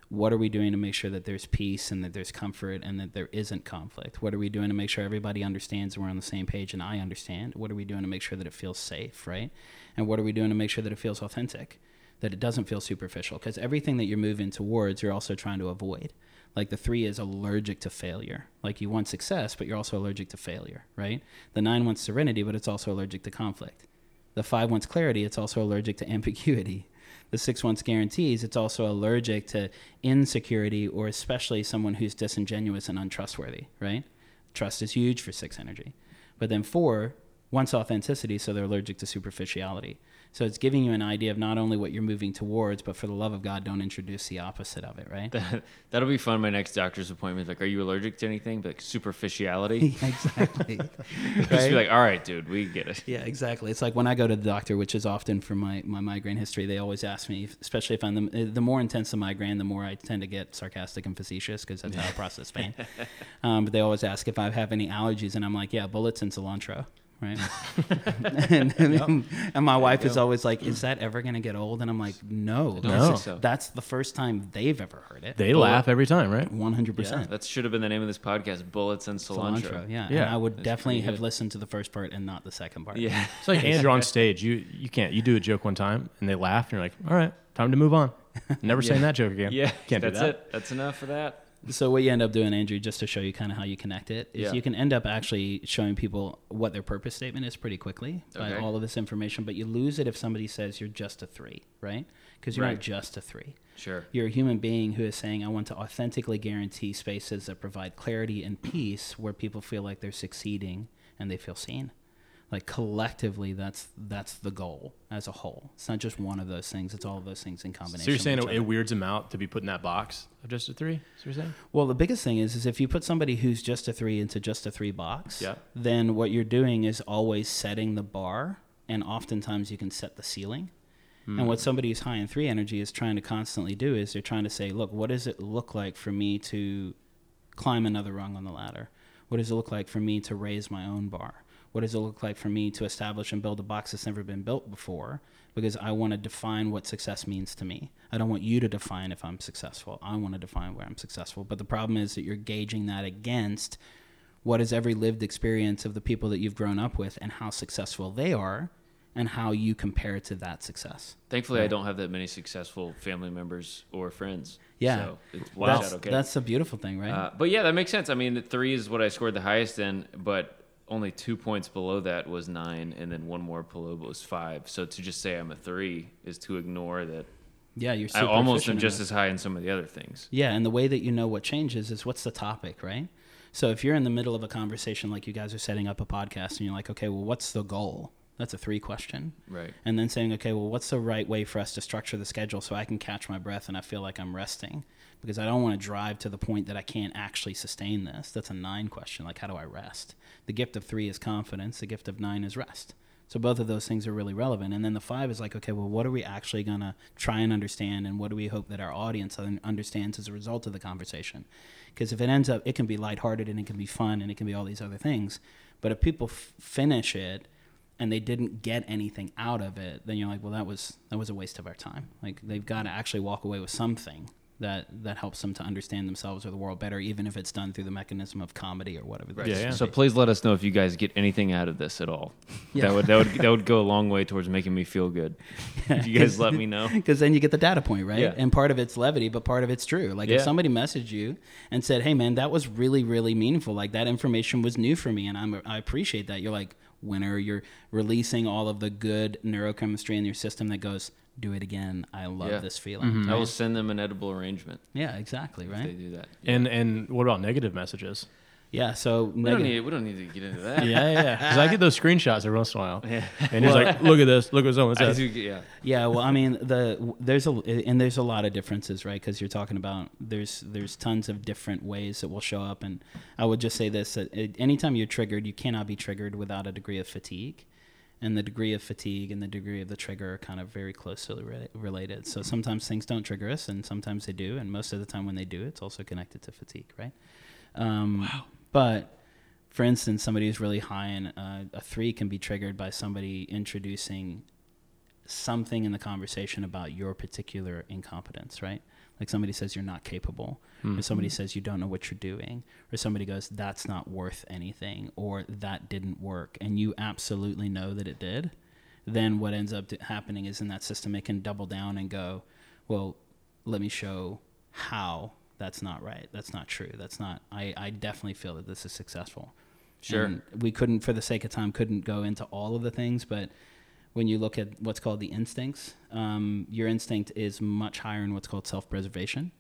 What are we doing to make sure that there's peace and that there's comfort and that there isn't conflict? What are we doing to make sure everybody understands and we're on the same page and I understand? What are we doing to make sure that it feels safe, right? And what are we doing to make sure that it feels authentic? That it doesn't feel superficial? Because everything that you're moving towards, you're also trying to avoid. Like the three is allergic to failure. Like you want success, but you're also allergic to failure, right? The nine wants serenity, but it's also allergic to conflict. The five wants clarity, it's also allergic to <laughs> ambiguity. The six wants guarantees, it's also allergic to insecurity or especially someone who's disingenuous and untrustworthy, right? Trust is huge for six energy. But then four wants authenticity, so they're allergic to superficiality. So it's giving you an idea of not only what you're moving towards, but for the love of God, don't introduce the opposite of it, right? That'll be fun. My next doctor's appointment. Like, are you allergic to anything? Like superficiality. <laughs> exactly. <laughs> Just be like, all right, dude, we get it. Yeah, exactly. It's like when I go to the doctor, which is often for my, my migraine history, they always ask me, especially if I'm the, the more intense the migraine, the more I tend to get sarcastic and facetious because that's how I process pain. <laughs> Um, but they always ask if I have any allergies, and I'm like, yeah, bullets and cilantro. Right. <laughs> and, and my wife is always like, is that ever going to get old? And I'm like, no. don't that's- so. That's the first time they've ever heard it. They laugh every time, right? 100%. That should have been the name of this podcast: Bullets and Cilantro. cilantro. Yeah. Yeah, And I would that's definitely have good. listened to the first part and not the second part. Yeah. <laughs> It's like <laughs> Andrew on stage. You you can't. You do a joke one time and they laugh and you're like, all right, time to move on. Never saying that joke again. Yeah. can't do That's that. it. That's enough for that. So what you end up doing, Andrew, just to show you kind of how you connect it, is Yeah. you can end up actually showing people what their purpose statement is pretty quickly by Okay. all of this information. But you lose it if somebody says you're just a three, right? Because you're Right. not just a three. Sure. You're a human being who is saying, I want to authentically guarantee spaces that provide clarity and peace where people feel like they're succeeding and they feel seen. Like collectively, that's that's the goal as a whole. It's not just one of those things; it's all of those things in combination. So you're saying it, it weirds them out to be put in that box of just a three? What you're saying? Well, the biggest thing is, is if you put somebody who's just a three into just a three box, Yeah. then what you're doing is always setting the bar, and oftentimes you can set the ceiling. Hmm. And what somebody who's high in three energy is trying to constantly do is they're trying to say, look, what does it look like for me to climb another rung on the ladder? What does it look like for me to raise my own bar? What does it look like for me to establish and build a box that's never been built before? Because I want to define what success means to me. I don't want you to define if I'm successful. I want to define where I'm successful. But the problem is that you're gauging that against what is every lived experience of the people that you've grown up with and how successful they are and how you compare to that success. Thankfully, I don't have that many successful family members or friends. Yeah. So it works that's, okay. that's a beautiful thing, right? Uh, but yeah, that makes sense. I mean, three is what I scored the highest in, but only two points below that was nine, and then one more below was five. So to just say I'm a three is to ignore that Yeah, you're I almost am just as high in some of the other things. Yeah, and the way that you know what changes is what's the topic, right? So if you're in the middle of a conversation, like you guys are setting up a podcast, and you're like, okay, well, what's the goal? That's a three question. Right. And then saying, okay, well, what's the right way for us to structure the schedule so I can catch my breath and I feel like I'm resting? Because I don't want to drive to the point that I can't actually sustain this. That's a nine question. Like, how do I rest? The gift of three is confidence, the gift of nine is rest. So both of those things are really relevant. And then the five is like, okay, well, what are we actually going to try and understand? And what do we hope that our audience understands as a result of the conversation? Because if it ends up, it can be lighthearted and it can be fun and it can be all these other things. But if people f- finish it and they didn't get anything out of it, then you're like, well, that was that was a waste of our time. Like they've got to actually walk away with something that that helps them to understand themselves or the world better, even if it's done through the mechanism of comedy or whatever. the Yeah, yeah. So please let us know if you guys get anything out of this at all. Yeah. That would that would that would go a <laughs> long way towards making me feel good. <laughs> If you guys let me know. because then you get the data point right Yeah. and part of it's levity but part of it's true like if somebody messaged you and said hey man that was really really meaningful like that information was new for me and I'm, i appreciate that you're like winner you're releasing all of the good neurochemistry in your system that goes do it again i love Yeah. this feeling mm-hmm. I will send them an edible arrangement yeah exactly if they do that. And and what about negative messages? yeah so We don't need we don't need to get into that. Yeah, yeah. Because I get those screenshots every once in a while, yeah. and he's like, "Look at this. Look what someone says." do, yeah. Yeah, well, I mean, the there's a and there's a lot of differences, right? Because you're talking about there's there's tons of different ways that will show up, and I would just say this: that it, anytime you're triggered, you cannot be triggered without a degree of fatigue, and the degree of fatigue and the degree of the trigger are kind of very closely re- related. So sometimes things don't trigger us, and sometimes they do, and most of the time when they do, it's also connected to fatigue, right? Um, wow. But for instance, somebody who's really high in uh, a three can be triggered by somebody introducing something in the conversation about your particular incompetence, right? Like somebody says you're not capable, or somebody mm-hmm. says you don't know what you're doing, or somebody goes, that's not worth anything, or that didn't work, and you absolutely know that it did. Then what ends up happening is in that system, it can double down and go, well, let me show how that's not right. That's not true. That's not, I, I definitely feel that this is successful. Sure. And we couldn't, for the sake of time, couldn't go into all of the things, but when you look at what's called the instincts, um, your instinct is much higher in what's called self preservation.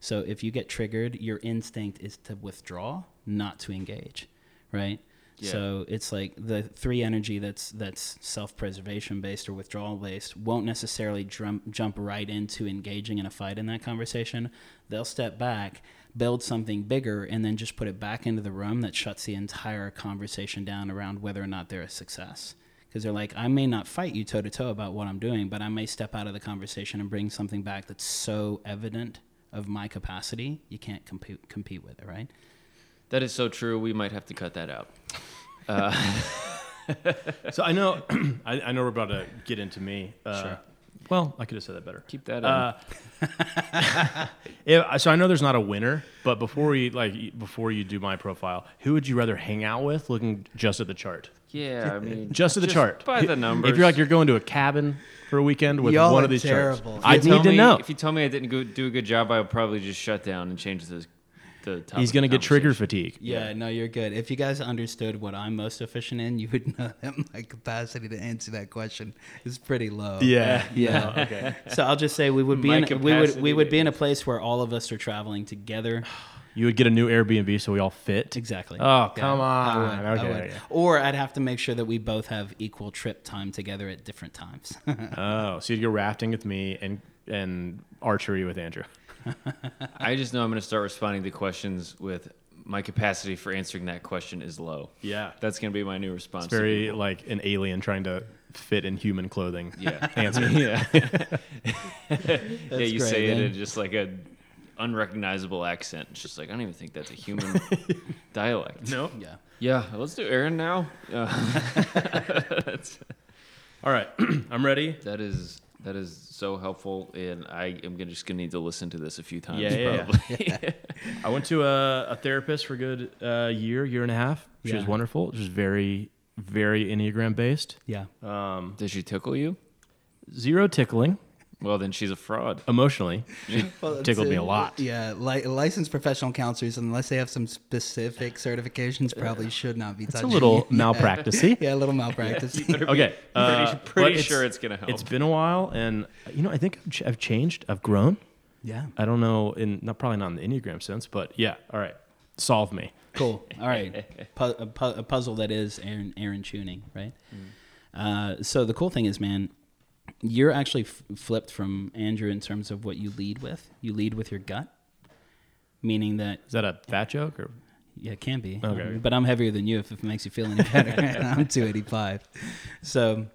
So if you get triggered, your instinct is to withdraw, not to engage, right? Yeah. So it's like the three energy that's that's self preservation based or withdrawal based won't necessarily jump jump right into engaging in a fight in that conversation. They'll step back, build something bigger, and then just put it back into the room that shuts the entire conversation down around whether or not they're a success. Because they're like, I may not fight you toe to toe about what I'm doing, but I may step out of the conversation and bring something back that's so evident of my capacity, you can't compete compete with it, right? That is so true. We might have to cut that out. <laughs> So I know, <clears throat> I, I know we're about to get into me. Uh, Sure. Well, I could have said that better. Keep that in. Uh, <laughs> yeah, so I know there's not a winner, but before we like before you do my profile, who would you rather hang out with, looking just at the chart? Yeah, I mean, <laughs> Just at the chart. by the numbers. If you're like you're going to a cabin for a weekend with Y'all one are of these terrible. charts, If you I'd tell need to me- know. If you tell me I didn't go, do a good job, I'll probably just shut down and change the the topic. He's going to of get trigger conversation. fatigue. Yeah, no, you're good. If you guys understood what I'm most efficient in, you would <laughs> know that my capacity to answer that question is pretty low. Yeah. Yeah. <laughs> No, okay. So I'll just say we would be My in, we would we would be in a place where all of us are traveling together. <sighs> <sighs> You would get a new Airbnb so we all fit. Exactly. Oh, come I on. would, I would. Or I'd have to make sure that we both have equal trip time together at different times. <laughs> Oh, so you'd go rafting with me and and archery with Andrew. <laughs> I just know I'm going to start responding to questions with my capacity for answering that question is low. Yeah. That's going to be my new response. It's very like an alien trying to fit in human clothing. yeah. <laughs> Answer. yeah. yeah, you great, say it in just like a unrecognizable accent. It's just like I don't even think that's a human <laughs> dialect. No. yeah. Yeah, let's do Aaron now. Uh, <laughs> All right. <clears throat> I'm ready. that is that is so helpful, and I am gonna, just gonna need to listen to this a few times. Yeah, yeah, probably. <laughs> I went to a, a therapist for a good uh, year, year and a half. She was wonderful. She was very, very Enneagram based. Yeah. Um, Did she tickle you? zero tickling. Well, then she's a fraud. Emotionally, <laughs> Well, tickled me a lot. Yeah, li- licensed professional counselors, unless they have some specific certifications, probably should not be it's touching. a little Yeah. <laughs> malpracticey. <laughs> Yeah, a little malpractice. Okay, uh, pretty pretty but sure it's gonna help. It's been a while, and you know, I think I've changed. I've grown. yeah. I don't know, in not probably not in the enneagram sense, but yeah. All right, solve me. Cool. All right. Pu- a, pu- a puzzle that is Aaron, Aaron tuning, right? Uh, so the cool thing is, man, you're actually f- flipped from Andrew in terms of what you lead with. You lead with your gut, meaning that Is that a fat joke or? Yeah, it can be. Okay. Um, but I'm heavier than you if it makes you feel any better. <laughs> I'm 285. So,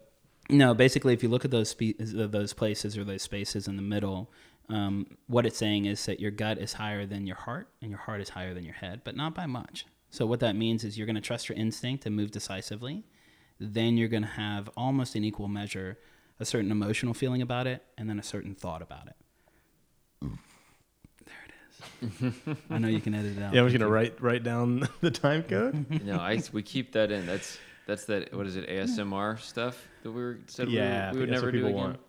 no, basically, if you look at those spe- those places or those spaces in the middle, um, what it's saying is that your gut is higher than your heart and your heart is higher than your head, but not by much. So, what that means is you're going to trust your instinct and move decisively. Then you're going to have almost an equal measure a certain emotional feeling about it and then a certain thought about it. There it is. <laughs> I know you can edit it out. Yeah, I was gonna write write down <laughs> the time code. no, I we keep that in. That's that's that. What is it? ASMR stuff that we were said yeah, we, we would never do people again. want.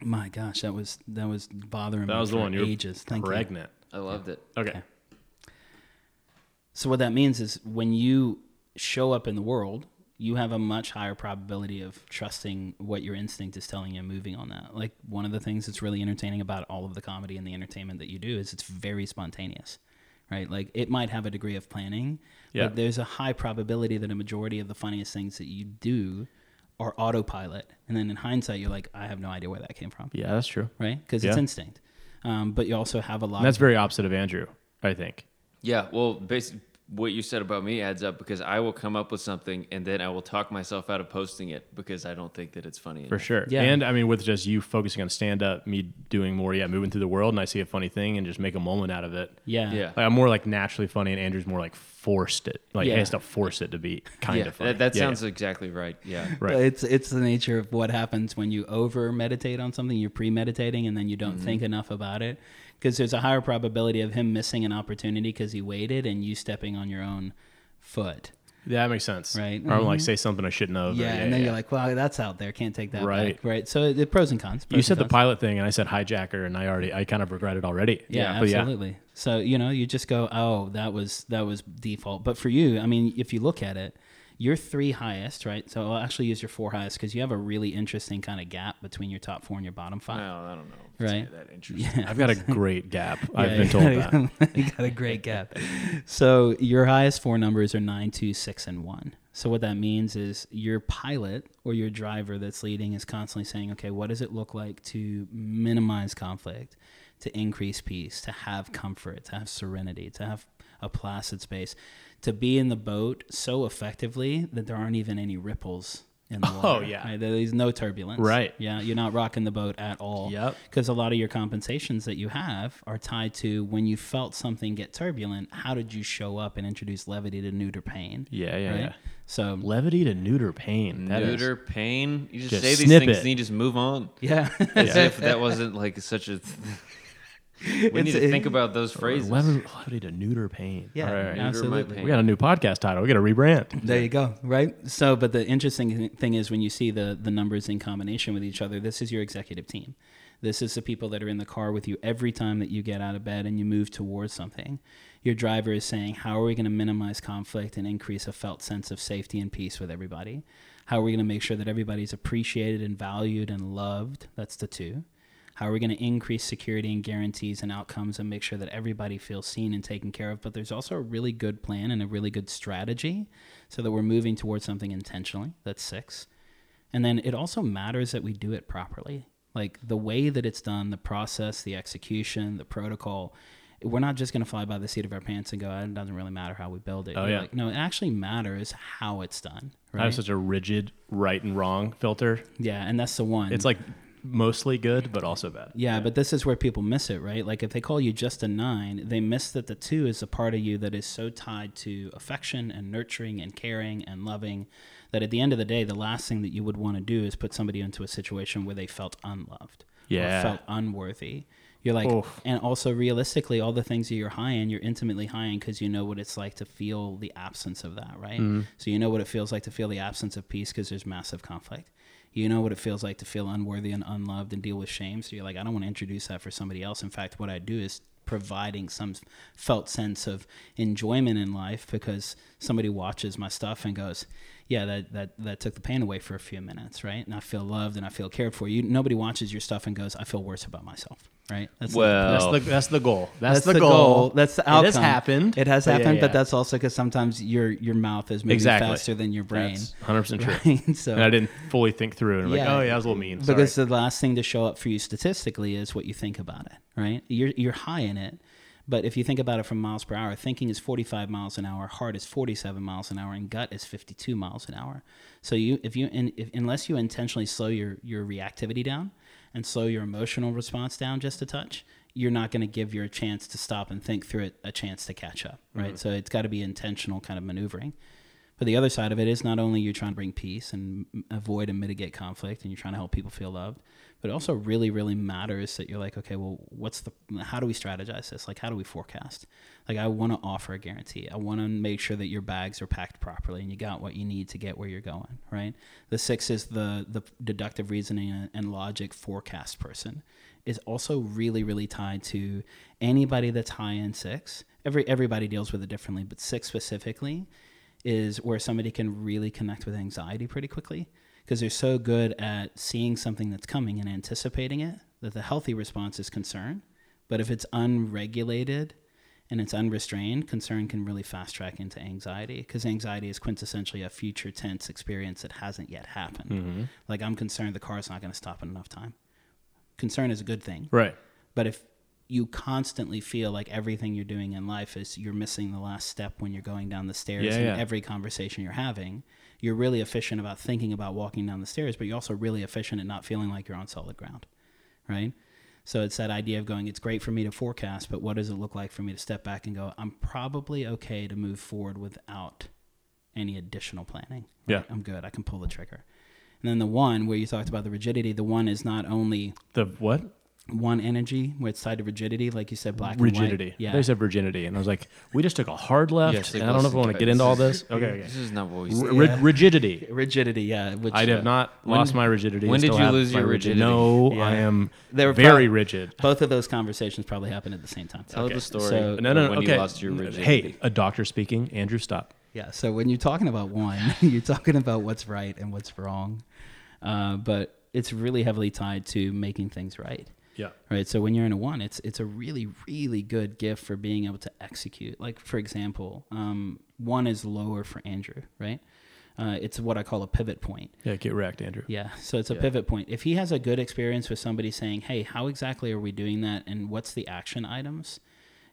My gosh, that was that was bothering me That was the for one. You were ages. Thank you. pregnant. I loved it. Okay. Okay. So what that means is when you show up in the world, you have a much higher probability of trusting what your instinct is telling you and moving on that. Like one of the things that's really entertaining about all of the comedy and the entertainment that you do is it's very spontaneous. Right? Like it might have a degree of planning, Yeah. but there's a high probability that a majority of the funniest things that you do are autopilot. And then in hindsight you're like, I have no idea where that came from. Yeah, that's true. Right? Because it's instinct. Um, but you also have a lot And that's of very opposite of Andrew, I think. Yeah, well, basically, what you said about me adds up because I will come up with something and then I will talk myself out of posting it because I don't think that it's funny. For enough. sure. Yeah. And I mean, with just you focusing on stand up, me doing more, yeah, moving through the world, and I see a funny thing and just make a moment out of it. yeah. Yeah. Like I'm more like naturally funny, and Andrew's more like forced it. Like Yeah. he has to force it to be kind Yeah, of funny. that, that Yeah, sounds yeah. exactly right. Yeah. right. But It's it's the nature of what happens when you over meditate on something. You're premeditating, and then you don't mm-hmm. think enough about it, because there's a higher probability of him missing an opportunity because he waited, and you stepping on your own foot. Yeah, that makes sense. Right. Or I'm like mm-hmm. say something I shouldn't have. or- Yeah, and then you're like, well, that's out there. Can't take that Right. back. Right. So the pros and cons. you said and the pilot thing, and I said hijacker, and I already, I kind of regret it already. Yeah, but absolutely. So you know, you just go, oh, that was that was default. But for you, I mean, if you look at it, your three highest, right? So I'll actually use your four highest because you have a really interesting kind of gap between your top four and your bottom five. Well, I don't know. if Right. That <laughs> interesting. yeah, I've got a great gap. <laughs> I've been told got- that. <laughs> you got a great gap. So your highest four numbers are nine, two, six, and one. So what that means is your pilot or your driver that's leading is constantly saying, okay, what does it look like to minimize conflict, to increase peace, to have comfort, to have serenity, to have a placid space, to be in the boat so effectively that there aren't even any ripples in the oh, water. Oh, yeah. right? There's no turbulence. Right. Yeah, you're not rocking the boat at all Yep. because a lot of your compensations that you have are tied to when you felt something get turbulent how did you show up and introduce levity to neuter pain Yeah, yeah, yeah. so Levity to neuter pain. That is- Neuter pain. You just, Just say these things it. and you just move on. yeah As if that wasn't like such a. <laughs> we need to It's- think about those phrases. Levity, levity to neuter pain. Yeah, All right. Neuter my absolutely. pain. We got a new podcast title. We got to rebrand. there you go right so but the interesting thing is when you see the the numbers in combination with each other this is your executive team this is the people that are in the car with you every time that you get out of bed and you move towards something your driver is saying how are we going to minimize conflict and increase a felt sense of safety and peace with everybody how are we going to make sure that everybody's appreciated and valued and loved that's the two how are we going to increase security and guarantees and outcomes and make sure that everybody feels seen and taken care of? But there's also a really good plan and a really good strategy so that we're moving towards something intentionally. That's six. And then it also matters that we do it properly. Like the way that it's done, the process, the execution, the protocol. We're not just going to fly by the seat of our pants and go, "Ah, it doesn't really matter how we build it. Oh, You're yeah. Like, no, it actually matters how it's done. I Right? have such a rigid right and wrong filter. yeah, and that's the one. It's like mostly good, but also bad. Yeah, but this is where people miss it, right? Like if they call you just a nine, they miss that the two is a part of you that is so tied to affection and nurturing and caring and loving that at the end of the day, the last thing that you would want to do is put somebody into a situation where they felt unloved Yeah. or felt unworthy. You're like, Oof. and also realistically, all the things that you're high in, you're intimately high in because you know what it's like to feel the absence of that, right? Mm-hmm. So you know what it feels like to feel the absence of peace because there's massive conflict. You know what it feels like to feel unworthy and unloved and deal with shame. So you're like, I don't want to introduce that for somebody else. In fact, what I do is providing some felt sense of enjoyment in life because somebody watches my stuff and goes, yeah, that, that, that took the pain away for a few minutes, right? And I feel loved and I feel cared for. You nobody watches your stuff and goes, I feel worse about myself, right? That's Well- That's the that's the goal. That's, that's the, goal. That's the outcome. It has happened. It has But yeah, happened, but that's also because sometimes your your mouth is moving exactly faster than your brain. Hundred percent true. <laughs> Right? So And I didn't fully think through it. I'm like, oh yeah, I was a little mean. because the last thing to show up for you statistically is what you think about it, right? You're you're high in it, but if you think about it from miles per hour, thinking is 45 miles an hour, heart is 47 miles an hour, and gut is 52 miles an hour. So you if you in, if, unless you intentionally slow your your reactivity down and slow your emotional response down just a touch, you're not going to give your chance to stop and think through it a chance to catch up, right? Mm-hmm. So it's got to be intentional kind of maneuvering. But the other side of it is not only you're trying to bring peace and avoid and mitigate conflict, and you're trying to help people feel loved, but it also really, really matters that you're like, okay, well, what's the, how do we strategize this? Like, how do we forecast? Like, I want to offer a guarantee. I want to make sure that your bags are packed properly and you got what you need to get where you're going, right? The six is the the deductive reasoning and- logic forecast person is also really, really tied to anybody that's high in six. Every everybody deals with it differently, but six specifically is where somebody can really connect with anxiety pretty quickly because they're so good at seeing something that's coming and anticipating it that the healthy response is concern. But if it's unregulated and it's unrestrained, concern can really fast track into anxiety because anxiety is quintessentially a future tense experience that hasn't yet happened. Mm-hmm. Like, I'm concerned the car's not going to stop in enough time. Concern is a good thing. right. But if you constantly feel like everything you're doing in life is you're missing the last step when you're going down the stairs Yeah, in yeah. every conversation you're having, you're really efficient about thinking about walking down the stairs, but you're also really efficient at not feeling like you're on solid ground, right? So it's that idea of going, it's great for me to forecast, but what does it look like for me to step back and go, I'm probably okay to move forward without any additional planning. Yeah. I'm good. I can pull the trigger. And then the one where you talked about the rigidity, the one is not only The what? One energy with side of rigidity, like you said, black Rigidity. and white. Yeah, They said virginity, and I was like, we just took a hard left, Yes, and I don't know if I want to get into all this. Okay, <laughs> okay. This is not what we R- said. ri- rigidity. rigidity. Yeah, which I have uh, not When- lost my rigidity. when did you lose your rigid- rigidity? No, Yeah. I am They were very prob- rigid. Both of those conversations probably happened at the same time. Tell Okay, the story. so- No, no, no. when okay. you lost your rigidity. Hey, a doctor speaking. Andrew, stop. Yeah. So when you're talking about one, <laughs> you're talking about what's right and what's wrong, uh, but it's really heavily tied to making things right. Yeah. Right. So when you're in a one, it's it's a really really good gift for being able to execute. Like for example, um, one is lower for Andrew. Right. Uh, it's what I call a pivot point. Yeah, get wrecked, Andrew. Yeah. So it's a Yeah. pivot point. If he has a good experience with somebody saying, "Hey, how exactly are we doing that, and what's the action items?"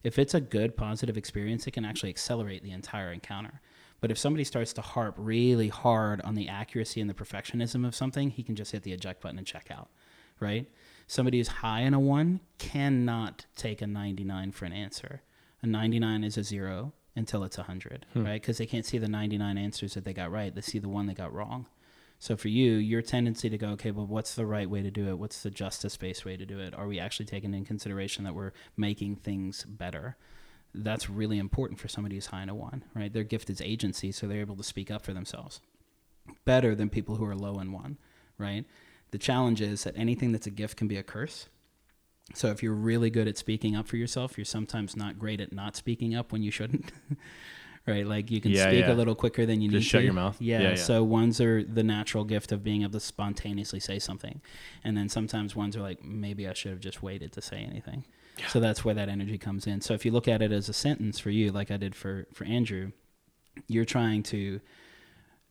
If it's a good positive experience, it can actually accelerate the entire encounter. But if somebody starts to harp really hard on the accuracy and the perfectionism of something, he can just hit the eject button and check out, right? Somebody who's high in a one cannot take a 99 for an answer. A 99 is a zero until it's a 100, hmm. right? Because they can't see the 99 answers that they got right. They see the one they got wrong. So for you, your tendency to go, okay, well, what's the right way to do it? What's the justice-based way to do it? Are we actually taking in consideration that we're making things better? That's really important for somebody who's high in a one, right? Their gift is agency, so they're able to speak up for themselves better than people who are low in one, right? The challenge is that anything that's a gift can be a curse. So if you're really good at speaking up for yourself, you're sometimes not great at not speaking up when you shouldn't. <laughs> right? Like you can Yeah, speak yeah. a little quicker than you Just need shut to. your mouth. Yeah, Yeah, yeah. So ones are the natural gift of being able to spontaneously say something, and then sometimes ones are like, maybe I should have just waited to say anything. So that's where that energy comes in. So if you look at it as a sentence for you, like I did for for Andrew, you're trying to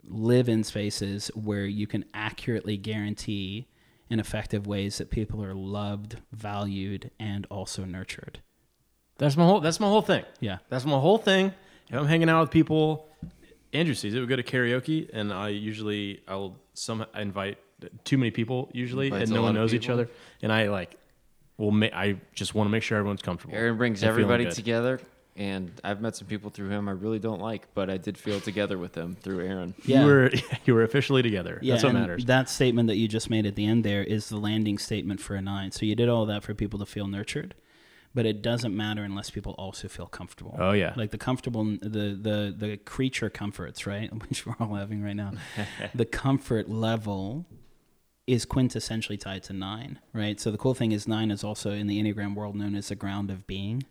live in spaces where you can accurately guarantee in effective ways that people are loved, valued, and also nurtured. That's my whole. That's my whole thing. Yeah. That's my whole thing. If I'm hanging out with people, Andrew sees it. We go to karaoke, and I usually I'll some invite too many people usually, Invites and no one knows each other. And I like, well, ma- I just want to make sure everyone's comfortable. Aaron brings and feeling everybody good. together. And I've met some people through him I really don't like, but I did feel together with them through Aaron. Yeah. You were <laughs> you were officially together. Yeah, That's what matters. That statement that you just made at the end there is the landing statement for a nine. So you did all that for people to feel nurtured, but it doesn't matter unless people also feel comfortable. Oh, yeah. like the comfortable, the the the creature comforts, right? <laughs> Which we're all having right now. <laughs> the comfort level is quintessentially tied to nine, right? So the cool thing is nine is also in the Enneagram world known as the ground of being,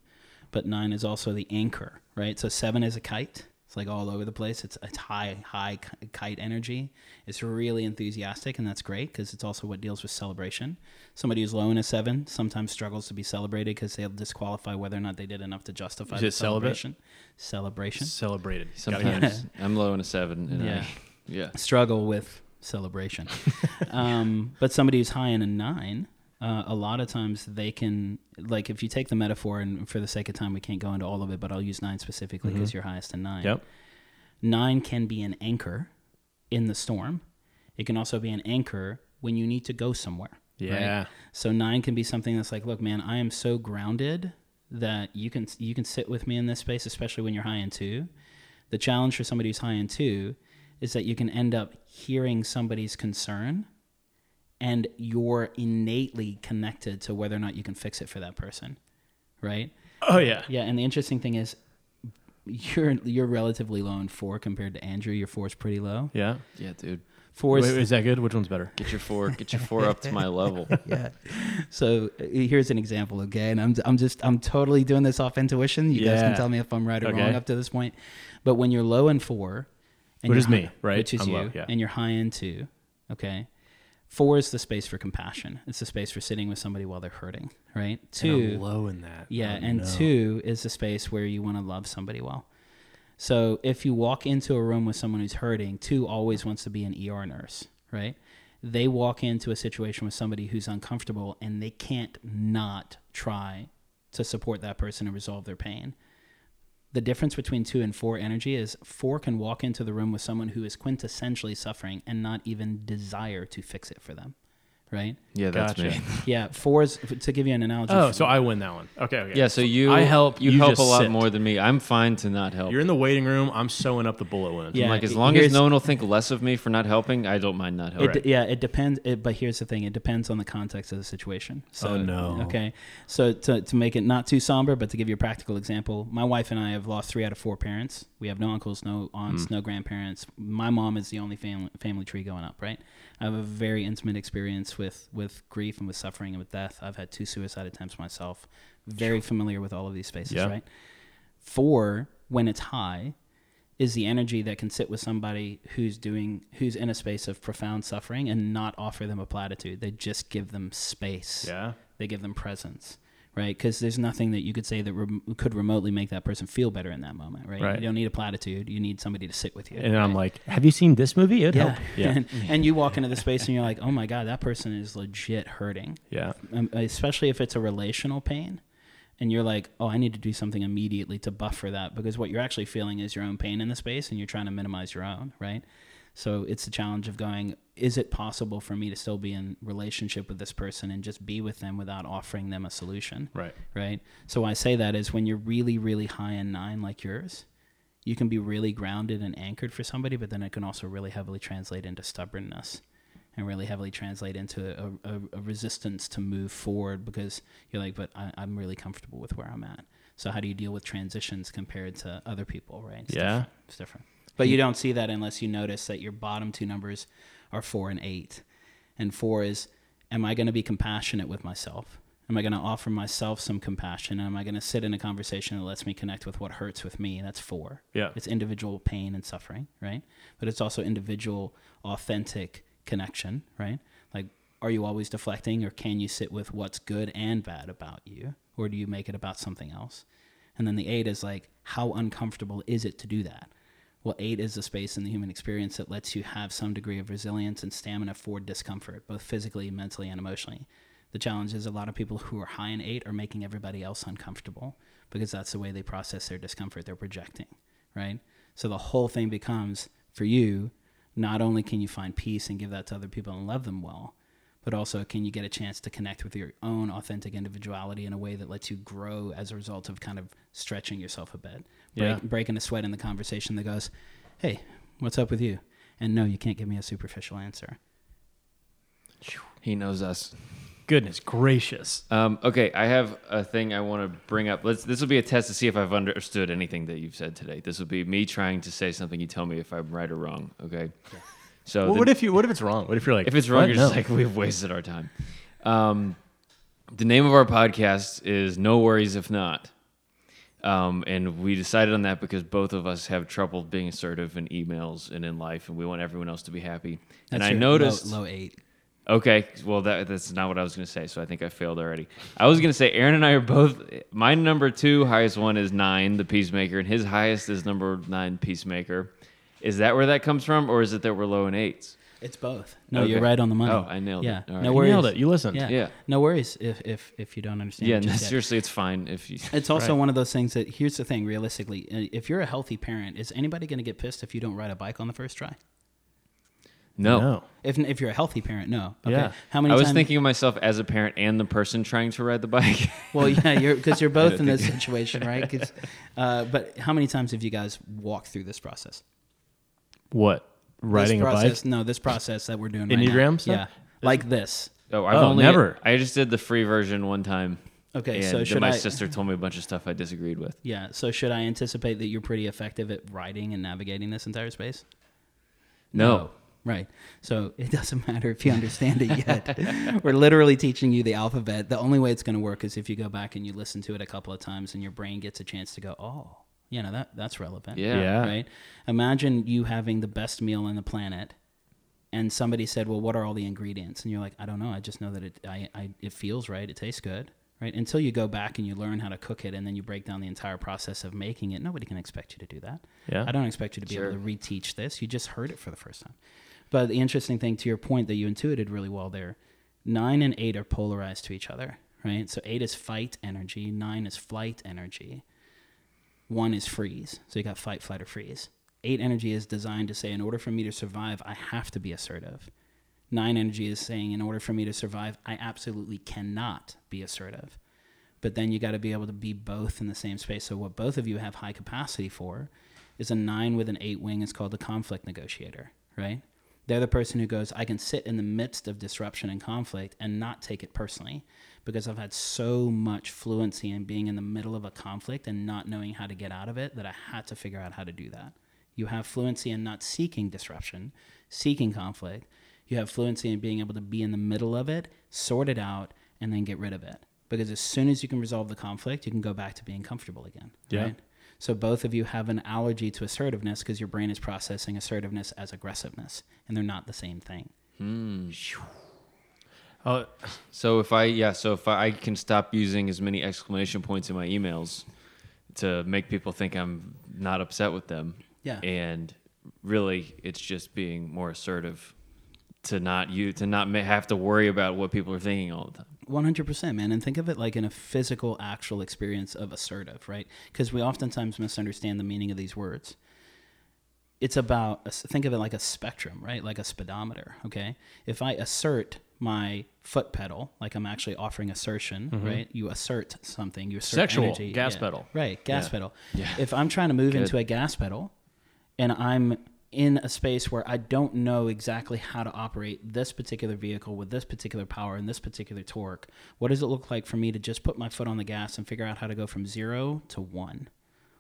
but nine is also the anchor, right? So seven is a kite. It's like all over the place. It's it's high high kite energy. It's really enthusiastic, and that's great because it's also what deals with celebration. Somebody who's low in a seven sometimes struggles to be celebrated because they'll disqualify whether or not they did enough to justify the celebration. Celebration. Celebrated. Sometimes I'm low in a seven. And Yeah. I, <laughs> yeah. struggle with celebration. <laughs> um, but somebody who's high in a nine, uh, a lot of times they can, like, if you take the metaphor, and for the sake of time, we can't go into all of it, but I'll use nine specifically because you're highest in nine. Yep. Nine can be an anchor in the storm. It can also be an anchor when you need to go somewhere. right? Yeah. So nine can be something that's like, look, man, I am so grounded that you can you can sit with me in this space, especially when you're high in two. The challenge for somebody who's high in two is that you can end up hearing somebody's concern and you're innately connected to whether or not you can fix it for that person. Right? Oh yeah. Yeah, and the interesting thing is you're you're relatively low in four compared to Andrew. Your four is pretty low. Yeah. Yeah, dude. Four Wait, is is that good? Which one's better? Get your four, get your four up to my level. <laughs> yeah. So uh, here's an example, okay? And I'm I'm just I'm totally doing this off intuition. You guys can tell me if I'm right or Okay. wrong up to this point. But when you're low in four, and Which you're is me, right? Which is I'm you, low, yeah. and you're high in two, okay. Four is the space for compassion. It's the space for sitting with somebody while they're hurting, right? And Two, low in that. yeah, Oh, and no. two is the space where you want to love somebody well. So if you walk into a room with someone who's hurting, two always wants to be an ER nurse, right? They walk into a situation with somebody who's uncomfortable and they can't not try to support that person and resolve their pain. The difference between two and four energy is four can walk into the room with someone who is quintessentially suffering and not even desire to fix it for them, right? Yeah, that's Gotcha. me. <laughs> Yeah, four is to give you an analogy. Oh, so I win that one. Okay. okay. Yeah, so you I help, You, you help a lot sit. more than me. I'm fine to not help. You're in the waiting room. I'm sewing up the bullet wound. Yeah. I'm like as long as no one will think less of me for not helping, I don't mind not It helping. d- yeah, it depends. It, but here's the thing: it depends on the context of the situation. So, Oh, no. Okay, so to to make it not too somber, but to give you a practical example, my wife and I have lost three out of four parents. We have no uncles, no aunts, Hmm. no grandparents. My mom is the only family family tree going up. Right. I have a very intimate experience with with grief and with suffering and with death. I've had two suicide attempts myself. Very familiar with all of these spaces. Yeah. Right. Four, when it's high, is the energy that can sit with somebody who's doing who's in a space of profound suffering and not offer them a platitude. They just give them space. Yeah. They give them presence, right? Because there's nothing that you could say that rem- could remotely make that person feel better in that moment, right? Right. You don't need a platitude. You need somebody to sit with you. And I'm like, have you seen this movie? It'd yeah. help. <laughs> Yeah. and, and you walk into the space and you're like, oh my god, that person is legit hurting yeah. um, especially if it's a relational pain and you're like oh i need to do something immediately to buffer that because what you're actually feeling is your own pain in the space and you're trying to minimize your own right so it's the challenge of going is it possible for me to still be in relationship with this person and just be with them without offering them a solution Right. right so why i say that is when you're really really high in nine like yours you can be really grounded and anchored for somebody but then it can also really heavily translate into stubbornness and really heavily translate into a, a, a resistance to move forward because you're like, but I, I'm really comfortable with where I'm at. So how do you deal with transitions compared to other people, right? It's Yeah. different. it's different. But you don't see that unless you notice that your bottom two numbers are four and eight. And four is, am I going to be compassionate with myself? Am I going to offer myself some compassion? Am I going to sit in a conversation that lets me connect with what hurts with me? That's four. Yeah. It's individual pain and suffering, right? But it's also individual, authentic connection, right? Like, are you always deflecting or can you sit with what's good and bad about you? Or do you make it about something else? And then the eight is like, how uncomfortable is it to do that? Well, eight is the space in the human experience that lets you have some degree of resilience and stamina for discomfort, both physically, mentally, and emotionally. The challenge is a lot of people who are high in eight are making everybody else uncomfortable because that's the way they process their discomfort. They're projecting, right? So the whole thing becomes for you, not only can you find peace and give that to other people and love them well, but but also can you get a chance to connect with your own authentic individuality in a way that lets you grow as a result of kind of stretching yourself a bit, break, Yeah. breaking a sweat in the conversation that goes, "Hey, what's up with you?" And no, you can't give me a superficial answer. He knows us. Goodness gracious. Um, okay, I have a thing I want to bring up. Let's. This will be a test to see if I've understood anything that you've said today. This will be me trying to say something. You tell me if I'm right or wrong. Okay. So Well, the- what if you? What if it's wrong? What if you're like? if it's wrong, "What? you're just No." like <laughs> we've wasted our time. Um, the name of our podcast is No Worries If Not. Um, and we decided on that because both of us have trouble being assertive in emails and in life, and we want everyone else to be happy. and I noticed low, low eight. Okay, well that that's not what I was going to say, so I think I failed already. I was going to say Aaron and I are both. My number two highest one is nine, the Peacemaker, and his highest is number nine, Peacemaker. Is that where that comes from, or is it that we're low in eights? It's both. No, Okay. you're right on the money. Oh, I nailed it. yeah. All No right. You worries. nailed it. You listened. Yeah. Yeah. No worries if if if you don't understand. Yeah, it no, seriously, it's fine if you. It's also Right. one of those things that here's the thing. Realistically, uh, if you're a healthy parent, is anybody going to get pissed if you don't ride a bike on the first try? No, No. If if you're a healthy parent, no. Okay. Yeah. How many? I was times- thinking of myself as a parent and the person trying to ride the bike. <laughs> Well, yeah, you're because you're <laughs> both in this situation, right? 'Cause, <laughs> uh, but how many times have you guys walked through this process? What? Riding this a process, bike? No, this process that we're doing. Right Enneagram now. stuff? Yeah, like this. oh, I've Oh, only never. I just did the free version one time. Okay, and so should my I? sister told me a bunch of stuff I disagreed with. Yeah. So should I anticipate that you're pretty effective at riding and navigating this entire space? No. Right. So it <laughs> doesn't matter if you understand it yet. <laughs> We're literally teaching you the alphabet. The only way it's going to work is if you go back and you listen to it a couple of times and your brain gets a chance to go, oh, you know, that, that's relevant. Yeah. Yeah. Right. Imagine you having the best meal on the planet and somebody said, well, what are all the ingredients? And you're like, I don't know. I just know that it, I, I, it feels right. It tastes good. Right. Until you go back and you learn how to cook it and then you break down the entire process of making it, nobody can expect you to do that. Yeah. I don't expect you to be Sure. able to reteach this. You just heard it for the first time. But the interesting thing to your point that you intuited really well there, nine and eight are polarized to each other, right? So eight is fight energy, nine is flight energy, one is freeze. So you got fight, flight, or freeze. Eight energy is designed to say, in order for me to survive, I have to be assertive. Nine energy is saying, in order for me to survive, I absolutely cannot be assertive. But then you got to be able to be both in the same space. So what both of you have high capacity for is a nine with an eight wing is called the conflict negotiator, right? They're the person who goes, I can sit in the midst of disruption and conflict and not take it personally because I've had so much fluency in being in the middle of a conflict and not knowing how to get out of it that I had to figure out how to do that. You have fluency in not seeking disruption, seeking conflict. You have fluency in being able to be in the middle of it, sort it out, and then get rid of it. Because as soon as you can resolve the conflict, you can go back to being comfortable again. Yeah. Right? So both of you have an allergy to assertiveness because your brain is processing assertiveness as aggressiveness, and they're not the same thing. Hmm. Oh, So if I yeah, so if I can stop using as many exclamation points in my emails to make people think I'm not upset with them. Yeah. And really it's just being more assertive to not you to not have to worry about what people are thinking all the time. One hundred percent, man, and think of it like in a physical, actual experience of assertive, right? Because we oftentimes misunderstand the meaning of these words. It's about think of it like a spectrum, right? Like a speedometer. Okay, if I assert my foot pedal, like I'm actually offering assertion, mm-hmm. right? You assert something. You assert Sexual, energy. gas Yeah. pedal. right? Gas Yeah. pedal. Yeah. If I'm trying to move Good. into a gas pedal, and I'm in a space where I don't know exactly how to operate this particular vehicle with this particular power and this particular torque, what does it look like for me to just put my foot on the gas and figure out how to go from zero to one?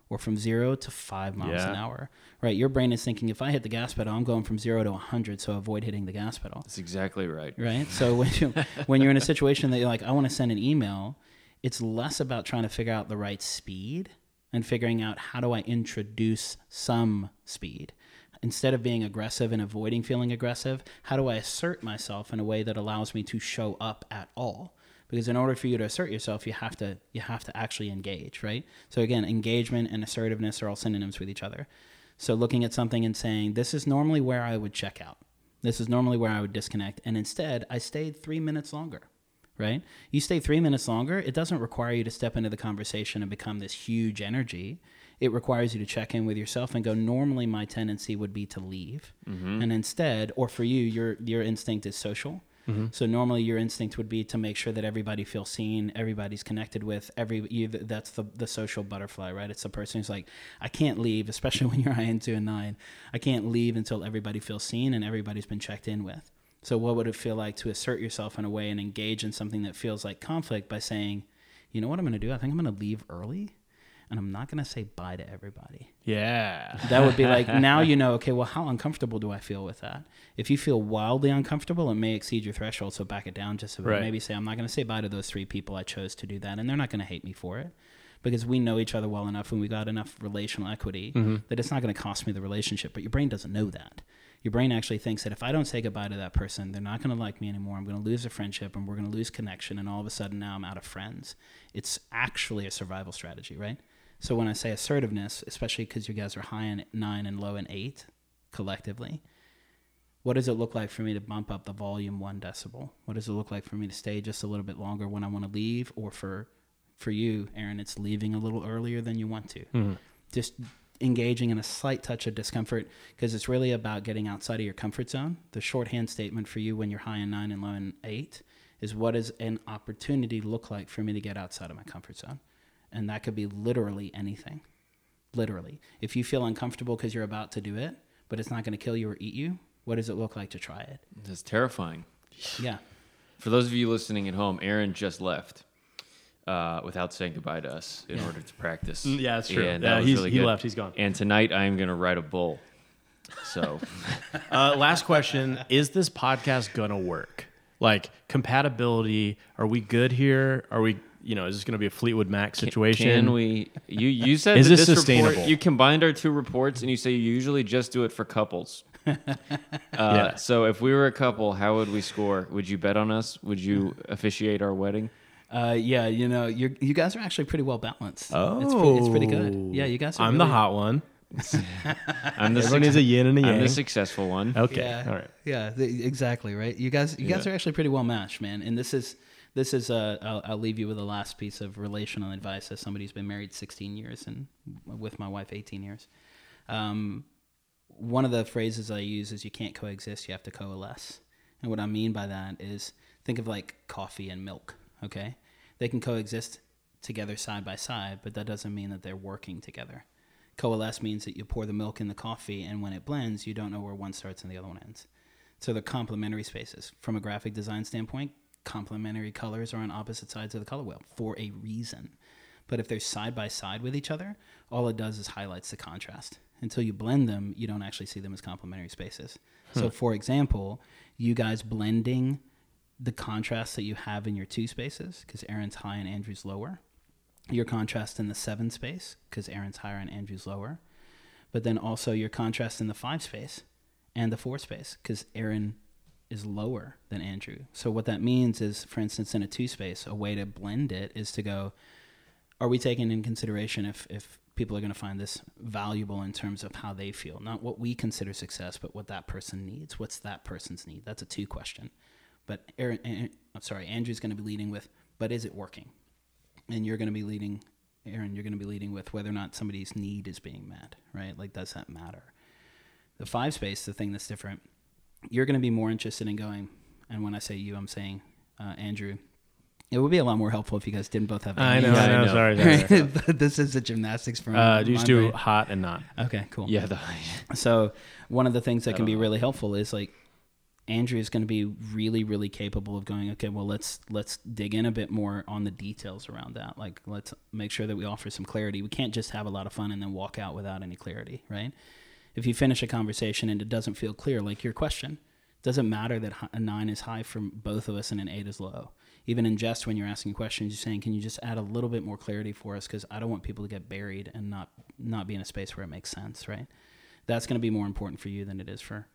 Or from zero to five miles an hour, right? Your brain is thinking, if I hit the gas pedal, I'm going from zero to 100, so avoid hitting the gas pedal That's exactly right. right? So <laughs> when you when you're in a situation that you're like, I want to send an email, it's less about trying to figure out the right speed and figuring out how do I introduce some speed. Instead of being aggressive and avoiding feeling aggressive, how do I assert myself in a way that allows me to show up at all? Because in order for you to assert yourself, you have to you have to actually engage, right? So again, engagement and assertiveness are all synonyms with each other. So looking at something and saying, this is normally where I would check out. This is normally where I would disconnect. And instead, I stayed three minutes longer, right? You stay three minutes longer, it doesn't require you to step into the conversation and become this huge energy. It requires you to check in with yourself and go, normally my tendency would be to leave. Mm-hmm. And instead, or for you, your, your instinct is social. Mm-hmm. So normally your instinct would be to make sure that everybody feels seen, everybody's connected with every. You, that's the the social butterfly, right? It's the person who's like, I can't leave, especially <laughs> when you're IN2 and nine. I can't leave until everybody feels seen and everybody's been checked in with. So what would it feel like to assert yourself in a way and engage in something that feels like conflict by saying, you know what I'm going to do? I think I'm going to leave early, and I'm not going to say bye to everybody. Yeah. That would be like <laughs> now you know. Okay, well, how uncomfortable do I feel with that? If you feel wildly uncomfortable, it may exceed your threshold. So back it down just a bit. Right. Maybe say I'm not going to say bye to those three people I chose to do that, and they're not going to hate me for it because we know each other well enough and we got enough relational equity mm-hmm. that it's not going to cost me the relationship. But your brain doesn't know that. Your brain actually thinks that if I don't say goodbye to that person, they're not going to like me anymore. I'm going to lose a friendship and we're going to lose connection. And all of a sudden now I'm out of friends. It's actually a survival strategy, right? So when I say assertiveness, especially because you guys are high in nine and low in eight collectively, what does it look like for me to bump up the volume one decibel? What does it look like for me to stay just a little bit longer when I want to leave, or for for you, Aaron, it's leaving a little earlier than you want to. Mm-hmm. Just engaging in a slight touch of discomfort because it's really about getting outside of your comfort zone. The shorthand statement for you when you're high in nine and low in eight is what does an opportunity look like for me to get outside of my comfort zone? And that could be literally anything. Literally. If you feel uncomfortable because you're about to do it, but it's not going to kill you or eat you, what does it look like to try it? That's terrifying. Yeah. For those of you listening at home, Aaron just left uh, without saying goodbye to us in Yeah. order to practice. Mm, yeah, that's true. And Yeah, that he's- really he left, he's gone. And tonight I am going to ride a bull. So <laughs> Uh, last question: Is this podcast gonna work? Like compatibility? Are we good here? Are we? You know, is this gonna be a Fleetwood Mac situation? Can we? You you said Is that this report- sustainable? you combined our two reports, and you say you usually just do it for couples. <laughs> Uh, Yeah. So if we were a couple, how would we score? Would you bet on us? Would you <laughs> officiate our wedding? Uh, yeah, you know, you you guys are actually pretty well balanced. it's, pre- it's pretty good. Yeah, you guys. Are Oh. I'm the hot one. <laughs> I'm the, Everyone suc- needs a yin and a I'm the successful one. Okay. Yeah. All right. Yeah, th- exactly. Right. You guys, you guys are actually pretty well matched, man. And this is this is uh, I'll, I'll leave you with a last piece of relational advice as somebody who's been married 16 years and with my wife 18 years. Um, one of the phrases I use is you can't coexist, you have to coalesce. And what I mean by that is think of like coffee and milk, okay? They can coexist together side by side, but that doesn't mean that they're working together. Coalesce means that you pour the milk in the coffee, and when it blends, you don't know where one starts and the other one ends. So they're complementary spaces. From a graphic design standpoint, complementary colors are on opposite sides of the color wheel for a reason. But if they're side by side with each other, all it does is highlights the contrast. Until you blend them, you don't actually see them as complementary spaces. So, hmm. for example, you guys blending the contrast that you have in your two spaces, because Aaron's high and Andrew's lower, your contrast in the seven space, because Aaron's higher and Andrew's lower, but then also your contrast in the five space and the four space, because Aaron is lower than Andrew. So what that means is, for instance, in a two space, a way to blend it is to go, are we taking in consideration if, if people are going to find this valuable in terms of how they feel, not what we consider success, but what that person needs. What's that person's need? That's a two question. But Aaron, I'm sorry, Andrew's going to be leading with, but is it working? And you're going to be leading, Aaron, you're going to be leading with whether or not somebody's need is being met, right? Like, does that matter? The five space, the thing that's different, you're going to be more interested in going, and when I say you, I'm saying uh, Andrew. It would be a lot more helpful if you guys didn't both have. I know. I know. I know. Sorry. sorry, sorry. <laughs> this is the gymnastics from. Uh, do you just do brain. hot and not? Okay, cool. Yeah. The, <laughs> So one of the things that can be know. really helpful is like Andrew is going to be really, really capable of going. Okay, well let's let's dig in a bit more on the details around that. Like let's make sure that we offer some clarity. We can't just have a lot of fun and then walk out without any clarity, right? If you finish a conversation and it doesn't feel clear, like your question, doesn't matter that a nine is high from both of us and an eight is low. Even in jest, when you're asking questions, you're saying, "Can you just add a little bit more clarity for us? Because I don't want people to get buried and not not be in a space where it makes sense, right?" That's going to be more important for you than it is for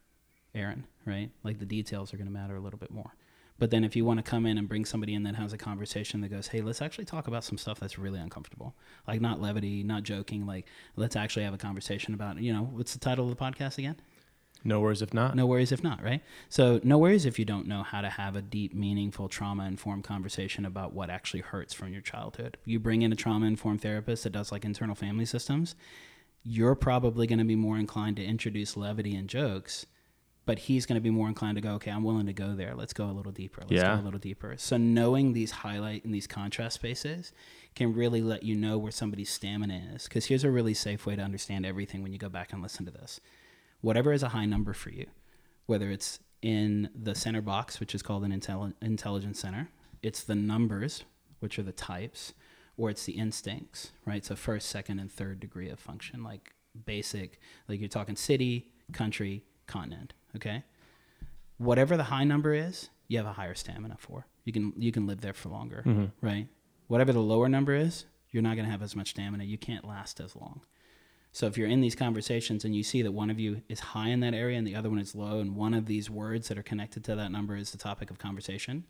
Aaron, right? Like the details are going to matter a little bit more. But then if you want to come in and bring somebody in that has a conversation that goes, "Hey, let's actually talk about some stuff that's really uncomfortable," like not levity, not joking, like let's actually have a conversation about, you know, what's the title of the podcast again? No worries if not. No worries if not, right? So, no worries if you don't know how to have a deep, meaningful, trauma informed conversation about what actually hurts from your childhood. You bring in a trauma informed therapist that does like internal family systems, you're probably going to be more inclined to introduce levity and jokes but he's going to be more inclined to go, okay, I'm willing to go there. Let's go a little deeper. Let's Yeah. go a little deeper. So knowing these highlight and these contrast spaces can really let you know where somebody's stamina is. Because here's a really safe way to understand everything when you go back and listen to this. Whatever is a high number for you, whether it's in the center box, which is called an intelli- intelligence center, it's the numbers, which are the types, or it's the instincts, right? So first, second, and third degree of function, like basic, like you're talking city, country, continent, okay? Whatever the high number is, you have a higher stamina for. You can you can live there for longer, mm-hmm. right? Whatever the lower number is, you're not going to have as much stamina. You can't last as long. So if you're in these conversations and you see that one of you is high in that area and the other one is low, and one of these words that are connected to that number is the topic of conversation,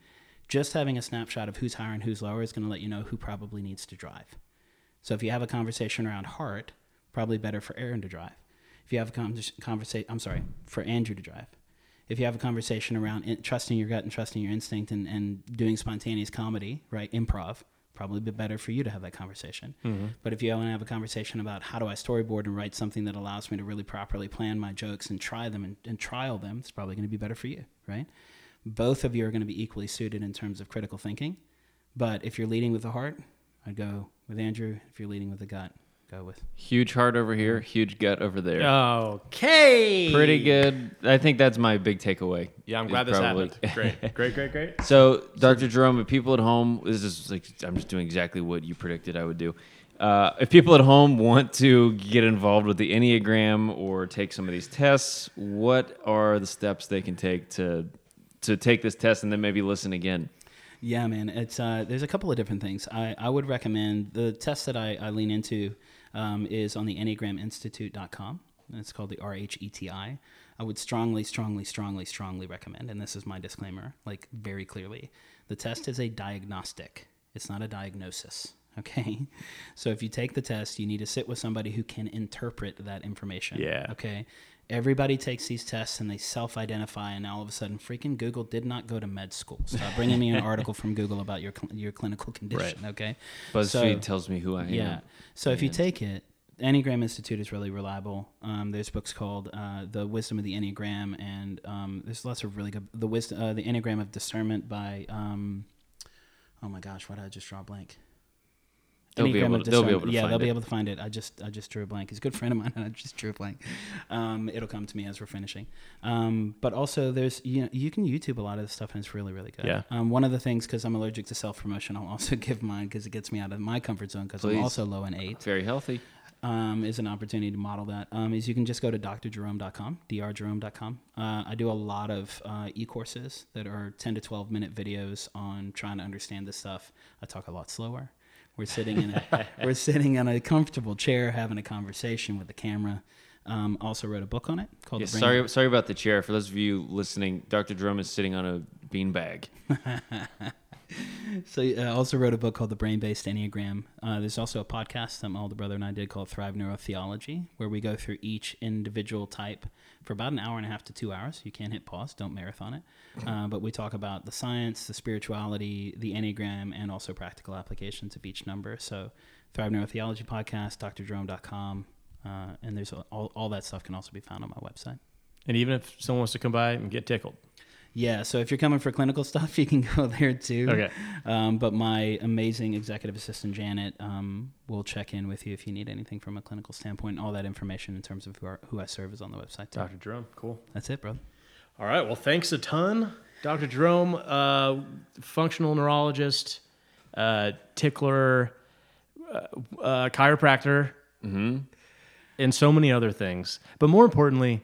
just having a snapshot of who's higher and who's lower is going to let you know who probably needs to drive. So if you have a conversation around heart, probably better for Aaron to drive. If you have a conversation, I'm sorry, for Andrew to drive. If you have a conversation around in, trusting your gut and trusting your instinct and, and doing spontaneous comedy, right, improv, probably be better for you to have that conversation. Mm-hmm. But if you want to have a conversation about how do I storyboard and write something that allows me to really properly plan my jokes and try them and, and trial them, it's probably going to be better for you, right? Both of you are going to be equally suited in terms of critical thinking. But if you're leading with the heart, I'd go with Andrew. If you're leading with the gut, go with Huge heart over here, huge gut over there. Okay. Pretty good. I think that's my big takeaway. Yeah, I'm glad this probably- happened. <laughs> Great, great, great, great. So, Dr. Jerome, if people at home, this is like, I'm just doing exactly what you predicted I would do. Uh, if people at home want to get involved with the Enneagram or take some of these tests, what are the steps they can take to to take this test and then maybe listen again? Yeah, man. It's uh, there's a couple of different things. I, I would recommend the test that I, I lean into um, is on the EnneagramInstitute.com. And It's called the RHETI. I would strongly, strongly, strongly, strongly recommend, and this is my disclaimer, like very clearly, the test is a diagnostic. It's not a diagnosis. <laughs> Okay, so if you take the test, you need to sit with somebody who can interpret that information. Yeah. Okay. Everybody takes these tests and they self-identify, and all of a sudden, freaking Google did not go to med school. Stop bringing me an <laughs> article from Google about your cl- your clinical condition. Okay. BuzzFeed So- tells me who I am. yeah. So if you take it, Enneagram Institute is really reliable. Um, there's books called uh, "The Wisdom of the Enneagram," and um, there's lots of really good. The wisdom, uh, the Enneagram of Discernment by. Um, oh my gosh, why did I just draw a blank? They'll be able to- they'll be able to yeah, find they'll be able to find it. I just I just drew a blank. He's a good friend of mine, and <laughs> I just drew a blank. Um, it'll come to me as we're finishing. Um, but also, there's you know you can YouTube a lot of this stuff, and it's really really good. Yeah. Um, one of the things because I'm allergic to self promotion, I'll <laughs> also give mine because it gets me out of my comfort zone because I'm also low in eight Very healthy. um, is an opportunity to model that. Um, is you can just go to drjerome.com, drjerome.com. Uh, I do a lot of uh, e-courses that are 10 to 12 minute videos on trying to understand this stuff. I talk a lot slower. We're sitting in a <laughs> we're sitting in a comfortable chair having a conversation with the camera. Um, also wrote a book on it called Yeah, the Brain- sorry, sorry about the chair. For those of you listening, Dr. Jerome is sitting on a beanbag. <laughs> So I also wrote a book called The Brain Based Enneagram. Uh, there's also a podcast that my older brother and I did called Thrive Neurotheology, where we go through each individual type for about an hour and a half to two hours. You can't hit pause, don't marathon it. Uh, but we talk about the science, the spirituality, the Enneagram, and also practical applications of each number. So Thrive Neurotheology podcast, drjerome.com, uh, and there's all, all that stuff can also be found on my website. And even if someone wants to come by and get tickled, Yeah, so if you're coming for clinical <laughs> stuff, you can go there too. Okay. Um, but my amazing executive assistant Janet um, will check in with you if you need anything from a clinical standpoint. All that information in terms of who, are, who I serve is on the website too. Dr. Jerome, cool. That's it, bro. All right. Well, thanks a ton, Dr. Jerome, uh, functional neurologist, uh, tickler, uh, uh, chiropractor, and so many other things. But more importantly,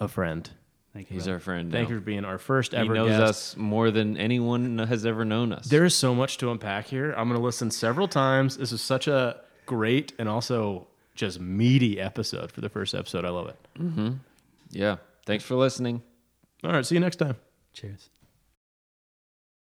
a friend. Thank you. He's brother. our friend. Thank now. you for being our first ever. He ever knows guest. us more than anyone has ever known us. There is so much to unpack here. I'm going to listen several times. This is such a great and also just meaty episode for the first episode. I love it. yeah. Thanks for listening. All right. See you next time. Cheers.